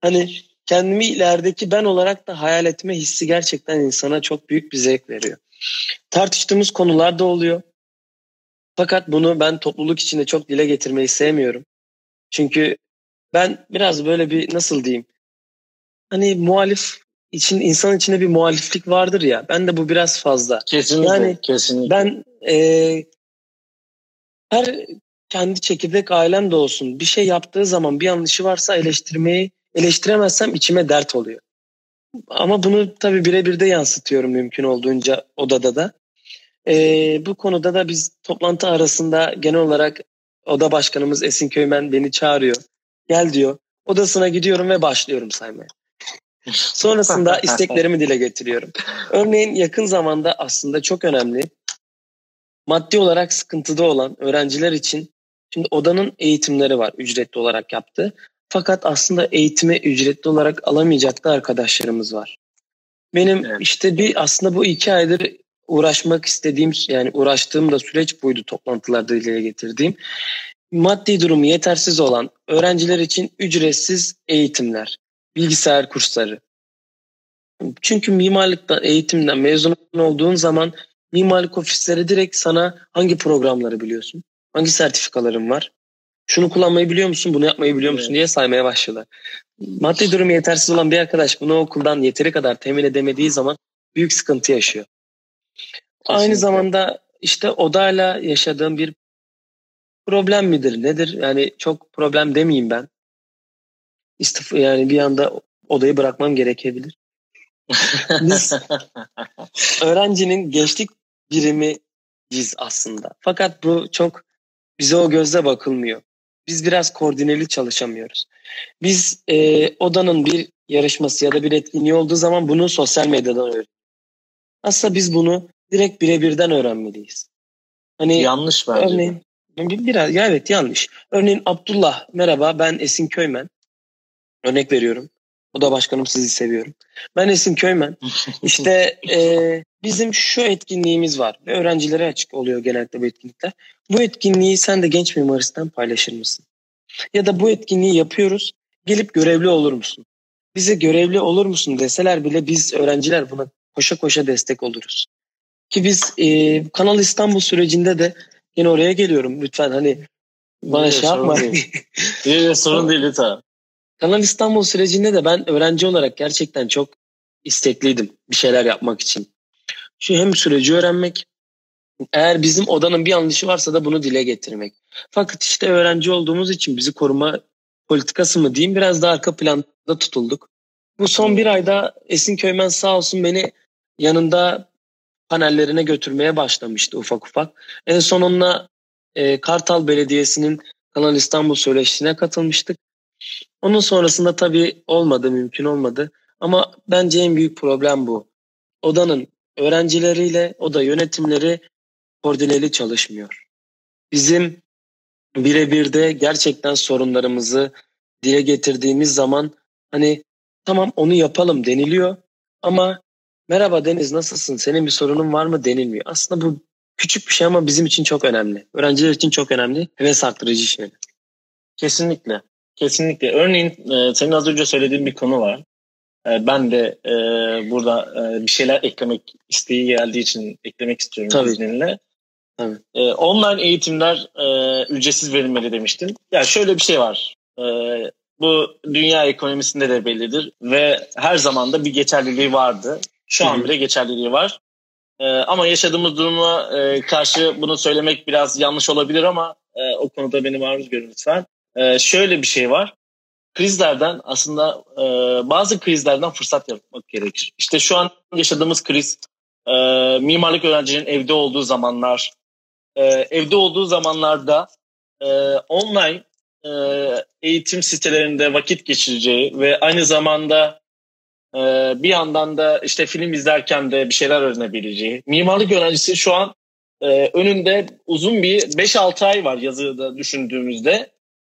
hani kendimi ilerideki ben olarak da hayal etme hissi gerçekten insana çok büyük bir zevk veriyor. Tartıştığımız konular da oluyor. Fakat bunu ben topluluk içinde çok dile getirmeyi sevmiyorum. Çünkü ben biraz böyle bir nasıl diyeyim? Hani muhalif için insan içinde bir muhaliflik vardır ya. Ben de bu biraz fazla. Kesinlikle. Yani kesinlikle. Ben e, her kendi çekirdek ailem de olsun bir şey yaptığı zaman bir yanlışı varsa eleştirmeyi eleştiremezsem içime dert oluyor. Ama bunu tabii birebir de yansıtıyorum mümkün olduğunca odada da. Ee, bu konuda da biz toplantı arasında genel olarak oda başkanımız Esin Köymen beni çağırıyor. Gel diyor. Odasına gidiyorum ve başlıyorum saymaya. Sonrasında isteklerimi dile getiriyorum. Örneğin yakın zamanda aslında çok önemli maddi olarak sıkıntıda olan öğrenciler için şimdi odanın eğitimleri var ücretli olarak yaptı. Fakat aslında eğitimi ücretli olarak alamayacak da arkadaşlarımız var. Benim evet. işte bir aslında bu iki aydır uğraşmak istediğim yani uğraştığım da süreç buydu toplantılarda dile getirdiğim. Maddi durumu yetersiz olan öğrenciler için ücretsiz eğitimler, bilgisayar kursları. Çünkü mimarlıkta eğitimden mezun olduğun zaman mimarlık ofisleri direkt sana hangi programları biliyorsun? Hangi sertifikaların var? Şunu kullanmayı biliyor musun? Bunu yapmayı biliyor musun? Evet. diye saymaya başlıyorlar. Maddi durumu yetersiz olan bir arkadaş bunu okuldan yeteri kadar temin edemediği zaman büyük sıkıntı yaşıyor. Kesinlikle. Aynı zamanda işte odayla yaşadığım bir problem midir nedir? Yani çok problem demeyeyim ben. İstifa yani bir anda odayı bırakmam gerekebilir. Biz öğrencinin gençlik birimiyiz aslında. Fakat bu çok bize o gözle bakılmıyor. Biz biraz koordineli çalışamıyoruz. Biz e, odanın bir yarışması ya da bir etkinliği olduğu zaman bunu sosyal medyadan öğreniyoruz. Aslında biz bunu direkt birebirden öğrenmeliyiz. Hani yanlış bence. Örneğin, biraz ya evet yanlış. Örneğin Abdullah merhaba ben Esin Köymen. Örnek veriyorum. O da başkanım sizi seviyorum. Ben Esin Köymen. İşte e, bizim şu etkinliğimiz var ve öğrencilere açık oluyor genellikle bu etkinlikler. Bu etkinliği sen de genç mimaristen paylaşır mısın? Ya da bu etkinliği yapıyoruz. Gelip görevli olur musun? Bize görevli olur musun deseler bile biz öğrenciler buna koşa koşa destek oluruz. Ki biz e, Kanal İstanbul sürecinde de yine oraya geliyorum lütfen hani bana şey yapma. Değil. sorun değil lütfen. Kanal İstanbul sürecinde de ben öğrenci olarak gerçekten çok istekliydim bir şeyler yapmak için. Şu hem süreci öğrenmek, eğer bizim odanın bir yanlışı varsa da bunu dile getirmek. Fakat işte öğrenci olduğumuz için bizi koruma politikası mı diyeyim biraz daha arka planda tutulduk. Bu son bir ayda Esin Köymen sağ olsun beni yanında panellerine götürmeye başlamıştı ufak ufak. En sonunda e, Kartal Belediyesi'nin Kanal İstanbul söyleşisine katılmıştık. Onun sonrasında tabii olmadı, mümkün olmadı. Ama bence en büyük problem bu. Odanın öğrencileriyle oda yönetimleri koordineli çalışmıyor. Bizim birebir de gerçekten sorunlarımızı dile getirdiğimiz zaman hani tamam onu yapalım deniliyor ama merhaba Deniz nasılsın senin bir sorunun var mı denilmiyor. Aslında bu küçük bir şey ama bizim için çok önemli. Öğrenciler için çok önemli ve arttırıcı şeyler. Kesinlikle. Kesinlikle. Örneğin senin az önce söylediğin bir konu var. E, ben de e, burada e, bir şeyler eklemek isteği geldiği için eklemek istiyorum Tabii. izninle. Tabii. E, online eğitimler e, ücretsiz verilmeli demiştin. Ya yani şöyle bir şey var. E, bu dünya ekonomisinde de bellidir ve her zaman da bir geçerliliği vardı. Şu an bile geçerliliği var. E, ama yaşadığımız duruma e, karşı bunu söylemek biraz yanlış olabilir ama e, o konuda beni maruz görün lütfen e, şöyle bir şey var. Krizlerden aslında e, bazı krizlerden fırsat yapmak gerekir. İşte şu an yaşadığımız kriz e, mimarlık öğrencinin evde olduğu zamanlar, e, evde olduğu zamanlarda e, online e, eğitim sitelerinde vakit geçireceği ve aynı zamanda e, bir yandan da işte film izlerken de bir şeyler öğrenebileceği. Mimarlık öğrencisi şu an e, önünde uzun bir 5-6 ay var yazıda düşündüğümüzde.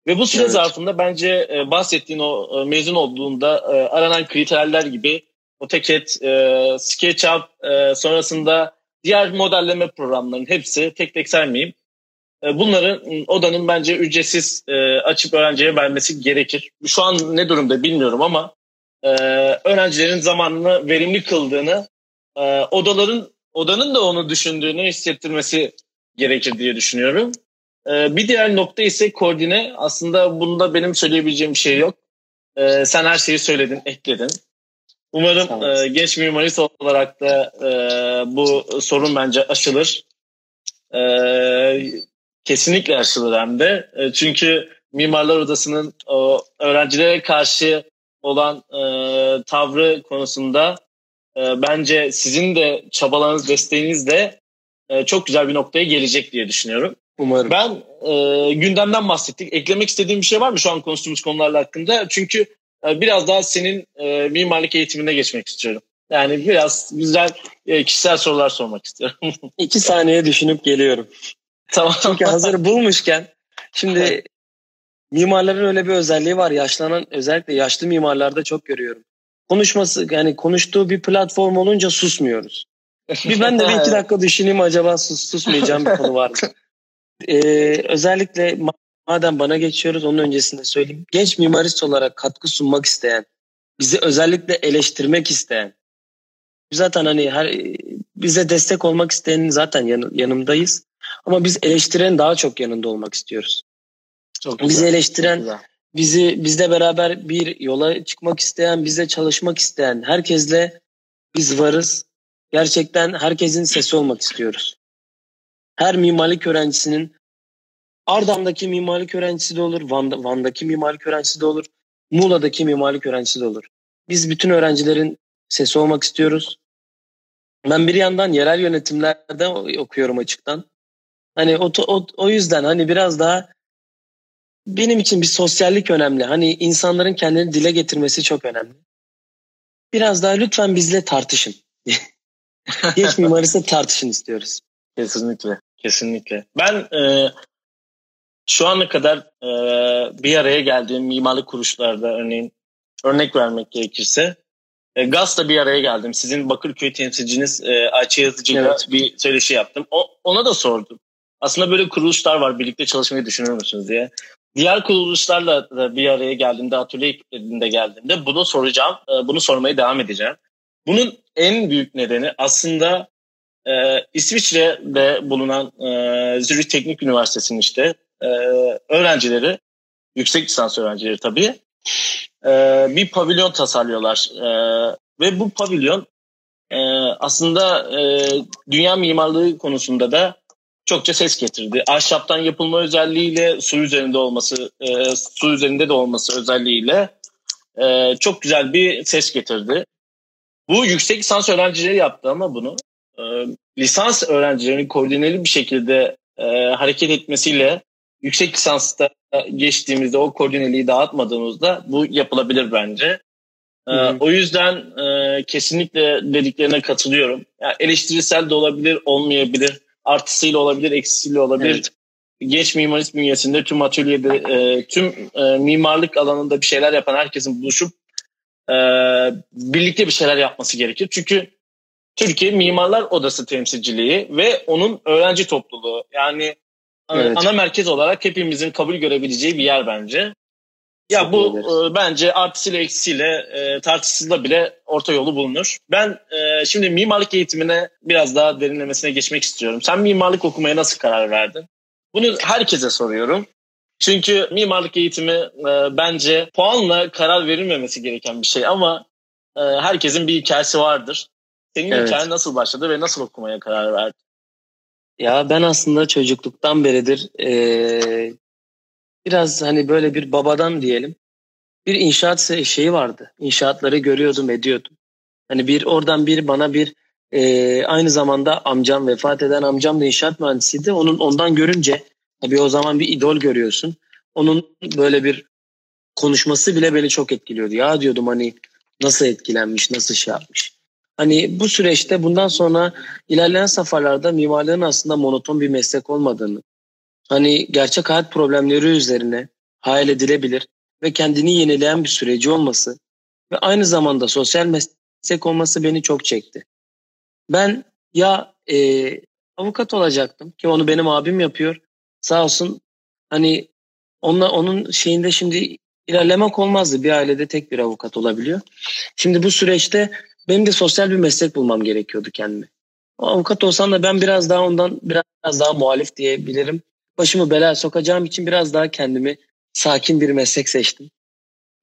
Ve bu süre evet. zarfında bence e, bahsettiğin o e, mezun olduğunda e, aranan kriterler gibi AutoCAD, e, SketchUp e, sonrasında diğer modelleme programlarının hepsi tek tek sermeyeyim. E, bunları odanın bence ücretsiz e, açıp öğrenciye vermesi gerekir. Şu an ne durumda bilmiyorum ama e, öğrencilerin zamanını verimli kıldığını, e, odaların odanın da onu düşündüğünü hissettirmesi gerekir diye düşünüyorum. E, bir diğer nokta ise koordine. Aslında bunda benim söyleyebileceğim bir şey yok. E, sen her şeyi söyledin, ekledin. Umarım e, genç mimarist olarak da e, bu sorun bence aşılır. E, kesinlikle aşılır hem de. E, çünkü Mimarlar Odası'nın o, öğrencilere karşı olan e, tavrı konusunda e, bence sizin de çabalarınız, desteğiniz de e, çok güzel bir noktaya gelecek diye düşünüyorum. Umarım. Ben e, gündemden bahsettik. Eklemek istediğim bir şey var mı şu an konuştuğumuz konularla hakkında? Çünkü e, biraz daha senin e, mimarlık eğitimine geçmek istiyorum. Yani biraz güzel e, kişisel sorular sormak istiyorum. İki saniye düşünüp geliyorum. Tamam. Çünkü hazır bulmuşken şimdi mimarların öyle bir özelliği var. Yaşlanan özellikle yaşlı mimarlarda çok görüyorum. Konuşması yani konuştuğu bir platform olunca susmuyoruz. Bir ben de bir iki dakika düşüneyim acaba sus, susmayacağım bir konu var mı? Ee, özellikle madem bana geçiyoruz onun öncesinde söyleyeyim. Genç mimarist olarak katkı sunmak isteyen, bizi özellikle eleştirmek isteyen, zaten hani her bize destek olmak isteyenin zaten yan, yanımdayız. Ama biz eleştiren daha çok yanında olmak istiyoruz. Çok bizi güzel, eleştiren, bizi bizle beraber bir yola çıkmak isteyen, bize çalışmak isteyen herkesle biz varız. Gerçekten herkesin sesi olmak istiyoruz. Her mimarlık öğrencisinin Ardam'daki mimarlık öğrencisi de olur, Van'da, Van'daki mimarlık öğrencisi de olur, Muğla'daki mimarlık öğrencisi de olur. Biz bütün öğrencilerin sesi olmak istiyoruz. Ben bir yandan yerel yönetimlerde okuyorum açıktan. Hani o, o, o yüzden hani biraz daha benim için bir sosyallik önemli. Hani insanların kendini dile getirmesi çok önemli. Biraz daha lütfen bizle tartışın. Geç mimarisi tartışın istiyoruz. Kesinlikle. Kesinlikle. Ben e, şu ana kadar e, bir araya geldiğim mimarlık kuruluşlarda örneğin örnek vermek gerekirse e, GAS'la bir araya geldim. Sizin Bakırköy temsilciniz e, Ayça Yazıcı'yla evet. bir söyleşi yaptım. O, ona da sordum. Aslında böyle kuruluşlar var birlikte çalışmayı düşünür müsünüz diye. Diğer kuruluşlarla da bir araya geldiğimde, atölye geldiğimde bunu soracağım. E, bunu sormaya devam edeceğim. Bunun en büyük nedeni aslında e, İsviçre'de bulunan e, Zürich Teknik Üniversitesi'nin işte e, öğrencileri, yüksek lisans öğrencileri tabii, e, bir pavilyon tasarlıyorlar. E, ve bu pavilyon e, aslında e, dünya mimarlığı konusunda da çokça ses getirdi. Ahşaptan yapılma özelliğiyle su üzerinde olması, e, su üzerinde de olması özelliğiyle e, çok güzel bir ses getirdi. Bu yüksek lisans öğrencileri yaptı ama bunu e, lisans öğrencilerinin koordineli bir şekilde e, hareket etmesiyle yüksek lisansta geçtiğimizde o koordineliği dağıtmadığımızda bu yapılabilir bence. Ee, o yüzden e, kesinlikle dediklerine katılıyorum. Yani eleştirisel de olabilir, olmayabilir. Artısıyla olabilir, eksisiyle olabilir. Evet. Genç mimarist bünyesinde tüm atölyede, e, tüm e, mimarlık alanında bir şeyler yapan herkesin buluşup e, birlikte bir şeyler yapması gerekir. Çünkü Türkiye Mimarlar Odası temsilciliği ve onun öğrenci topluluğu. Yani evet. ana merkez olarak hepimizin kabul görebileceği bir yer bence. Ya Çok bu e, bence artısıyla eksisiyle e, tartışsızla bile orta yolu bulunur. Ben e, şimdi mimarlık eğitimine biraz daha derinlemesine geçmek istiyorum. Sen mimarlık okumaya nasıl karar verdin? Bunu herkese soruyorum. Çünkü mimarlık eğitimi e, bence puanla karar verilmemesi gereken bir şey ama e, herkesin bir hikayesi vardır. Senin evet. hikayen nasıl başladı ve nasıl okumaya karar verdin? Ya ben aslında çocukluktan beridir e, biraz hani böyle bir babadan diyelim bir inşaat şeyi vardı. İnşaatları görüyordum ediyordum. Hani bir oradan bir bana bir e, aynı zamanda amcam vefat eden amcam da inşaat mühendisiydi. Onun ondan görünce tabii o zaman bir idol görüyorsun. onun böyle bir konuşması bile beni çok etkiliyordu. Ya diyordum hani nasıl etkilenmiş, nasıl şey yapmış. Hani bu süreçte bundan sonra ilerleyen safhalarda mimarlığın aslında monoton bir meslek olmadığını, hani gerçek hayat problemleri üzerine hayal edilebilir ve kendini yenileyen bir süreci olması ve aynı zamanda sosyal meslek olması beni çok çekti. Ben ya e, avukat olacaktım ki onu benim abim yapıyor. Sağ olsun hani onunla, onun şeyinde şimdi ilerlemek olmazdı. Bir ailede tek bir avukat olabiliyor. Şimdi bu süreçte benim de sosyal bir meslek bulmam gerekiyordu kendime. O avukat olsam da ben biraz daha ondan biraz daha muhalif diyebilirim. Başımı belaya sokacağım için biraz daha kendimi sakin bir meslek seçtim.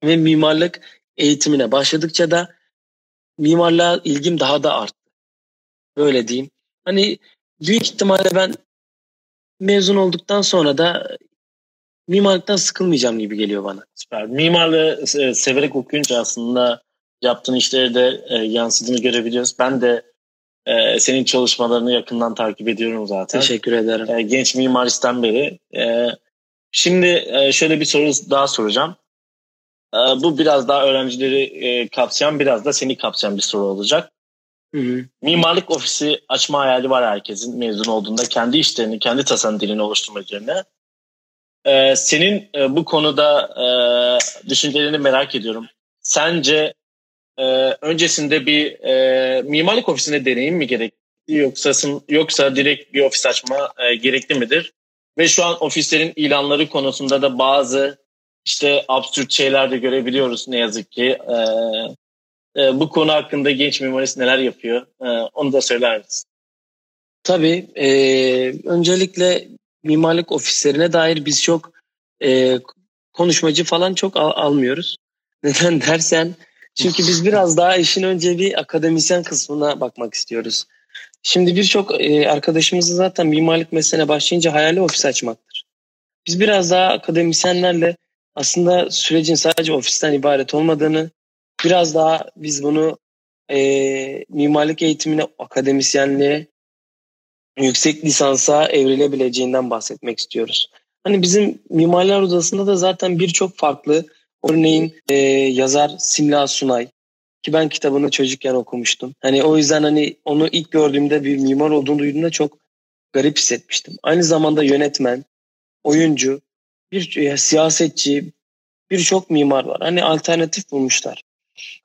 Ve mimarlık eğitimine başladıkça da mimarlığa ilgim daha da arttı. Böyle diyeyim. Hani büyük ihtimalle ben mezun olduktan sonra da mimarlıktan sıkılmayacağım gibi geliyor bana. Süper. Mimarlığı e, severek okuyunca aslında yaptığın işleri de e, yansıdığını görebiliyoruz. Ben de e, senin çalışmalarını yakından takip ediyorum zaten. Teşekkür ederim. E, genç mimaristen beri. E, şimdi e, şöyle bir soru daha soracağım. E, bu biraz daha öğrencileri e, kapsayan, biraz da seni kapsayan bir soru olacak. Hı hı. Mimarlık ofisi açma hayali var herkesin mezun olduğunda. Kendi işlerini, kendi tasarım dilini oluşturma üzerine. Ee, senin e, bu konuda e, düşüncelerini merak ediyorum. Sence e, öncesinde bir e, mimarlık ofisinde deneyim mi gerekli yoksa yoksa direkt bir ofis açma e, gerekli midir? Ve şu an ofislerin ilanları konusunda da bazı işte absürt şeyler de görebiliyoruz ne yazık ki. E, e, bu konu hakkında genç mimarist neler yapıyor? E, onu da söyler misin? Tabii. E, öncelikle mimarlık ofislerine dair biz çok e, konuşmacı falan çok al- almıyoruz. Neden dersen çünkü biz biraz daha işin önce bir akademisyen kısmına bakmak istiyoruz. Şimdi birçok e, arkadaşımızın zaten mimarlık mesleğine başlayınca hayali ofis açmaktır. Biz biraz daha akademisyenlerle aslında sürecin sadece ofisten ibaret olmadığını, biraz daha biz bunu e, mimarlık eğitimine, akademisyenliğe, yüksek lisansa evrilebileceğinden bahsetmek istiyoruz. Hani bizim Mimarlar Odası'nda da zaten birçok farklı örneğin e, yazar Simla Sunay ki ben kitabını çocukken okumuştum. Hani o yüzden hani onu ilk gördüğümde bir mimar olduğunu duyduğumda çok garip hissetmiştim. Aynı zamanda yönetmen, oyuncu, bir e, siyasetçi, birçok mimar var. Hani alternatif bulmuşlar.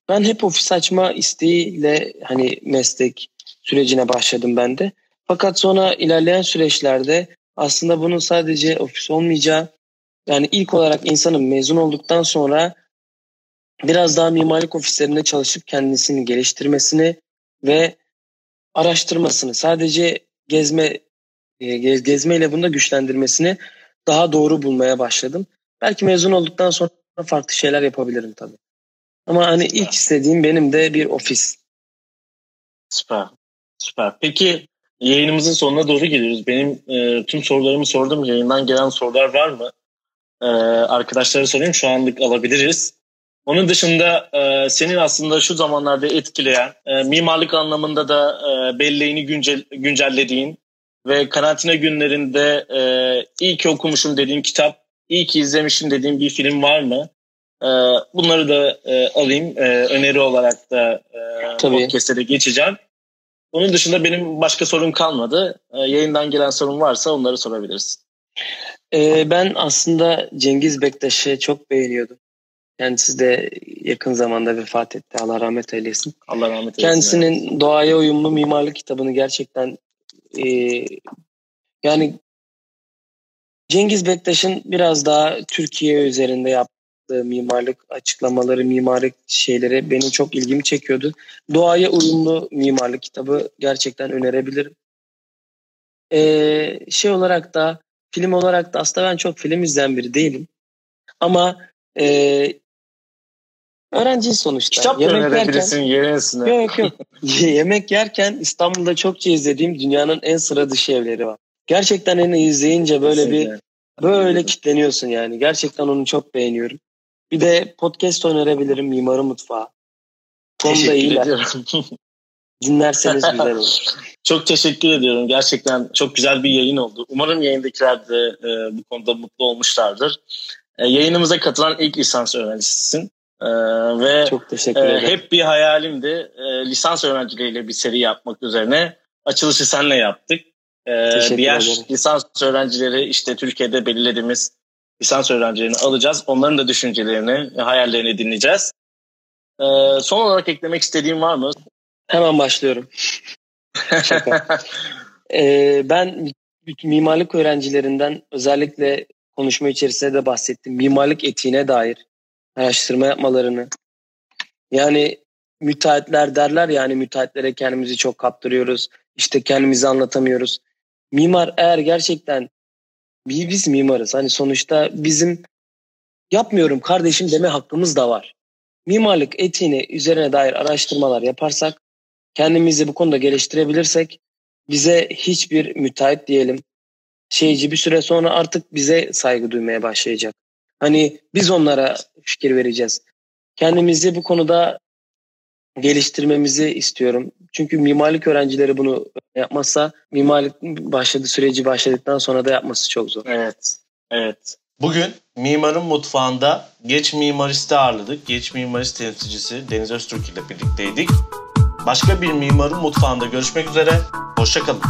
Ben hep ofis açma isteğiyle hani meslek sürecine başladım ben de. Fakat sonra ilerleyen süreçlerde aslında bunun sadece ofis olmayacağı yani ilk olarak insanın mezun olduktan sonra biraz daha mimarlık ofislerinde çalışıp kendisini geliştirmesini ve araştırmasını sadece gezme e, gezmeyle bunu da güçlendirmesini daha doğru bulmaya başladım. Belki mezun olduktan sonra farklı şeyler yapabilirim tabii. Ama hani ilk istediğim benim de bir ofis. Süper. Süper. Peki yayınımızın sonuna doğru geliyoruz. Benim e, tüm sorularımı sordum. Yayından gelen sorular var mı? E, arkadaşlara sorayım. Şu anlık alabiliriz. Onun dışında e, senin aslında şu zamanlarda etkileyen, e, mimarlık anlamında da e, belleğini güncel, güncellediğin ve karantina günlerinde e, iyi ki okumuşum dediğin kitap, iyi ki izlemişim dediğin bir film var mı? E, bunları da e, alayım. E, öneri olarak da e, podcast'e de geçeceğim. Onun dışında benim başka sorum kalmadı. E, yayından gelen sorun varsa onları sorabiliriz. E, ben aslında Cengiz Bektaş'ı çok beğeniyordum. Kendisi de yakın zamanda vefat etti. Allah rahmet eylesin. Allah rahmet eylesin. Kendisinin yani. doğaya uyumlu mimarlık kitabını gerçekten e, yani Cengiz Bektaş'ın biraz daha Türkiye üzerinde yaptığı mimarlık açıklamaları, mimarlık şeyleri benim çok ilgimi çekiyordu. Doğaya uyumlu mimarlık kitabı gerçekten önerebilirim. Ee, şey olarak da film olarak da aslında ben çok film izleyen biri değilim. Ama e, öğrenci sonuçta. Kitap yemek önerebilirsin yerisine. Yok yok. yemek yerken İstanbul'da çokça izlediğim dünyanın en sıra dışı evleri var. Gerçekten en izleyince böyle Kesinlikle. bir böyle kitleniyorsun yani. Gerçekten onu çok beğeniyorum. Bir de podcast önerebilirim Mimarı Mutfağı. Konuda iyiler. Dinlerseniz güzel olur. Çok teşekkür ediyorum. Gerçekten çok güzel bir yayın oldu. Umarım yayındakiler de e, bu konuda mutlu olmuşlardır. E, yayınımıza katılan ilk lisans öğrencisisin. E, ve Çok teşekkür ederim. E, hep bir hayalimdi. E, lisans öğrencileriyle bir seri yapmak üzerine. Açılışı senle yaptık. E, diğer ederim. lisans öğrencileri işte Türkiye'de belirlediğimiz lisans öğrencilerini alacağız. Onların da düşüncelerini, hayallerini dinleyeceğiz. E, son olarak eklemek istediğim var mı? Hemen başlıyorum. ee, ben mimarlık öğrencilerinden özellikle konuşma içerisinde de bahsettim. Mimarlık etiğine dair araştırma yapmalarını. Yani müteahhitler derler yani müteahhitlere kendimizi çok kaptırıyoruz. İşte kendimizi anlatamıyoruz. Mimar eğer gerçekten biz mimarız. Hani sonuçta bizim yapmıyorum kardeşim deme hakkımız da var. Mimarlık etiğini üzerine dair araştırmalar yaparsak, kendimizi bu konuda geliştirebilirsek bize hiçbir müteahhit diyelim şeyci bir süre sonra artık bize saygı duymaya başlayacak. Hani biz onlara fikir vereceğiz. Kendimizi bu konuda geliştirmemizi istiyorum. Çünkü mimarlık öğrencileri bunu yapmazsa mimarlık başladı süreci başladıktan sonra da yapması çok zor. Evet. Evet. Bugün Mimarın Mutfağı'nda Geç Mimarist'i ağırladık. Geç Mimarist temsilcisi Deniz Öztürk ile birlikteydik. Başka bir Mimarın Mutfağı'nda görüşmek üzere. Hoşçakalın.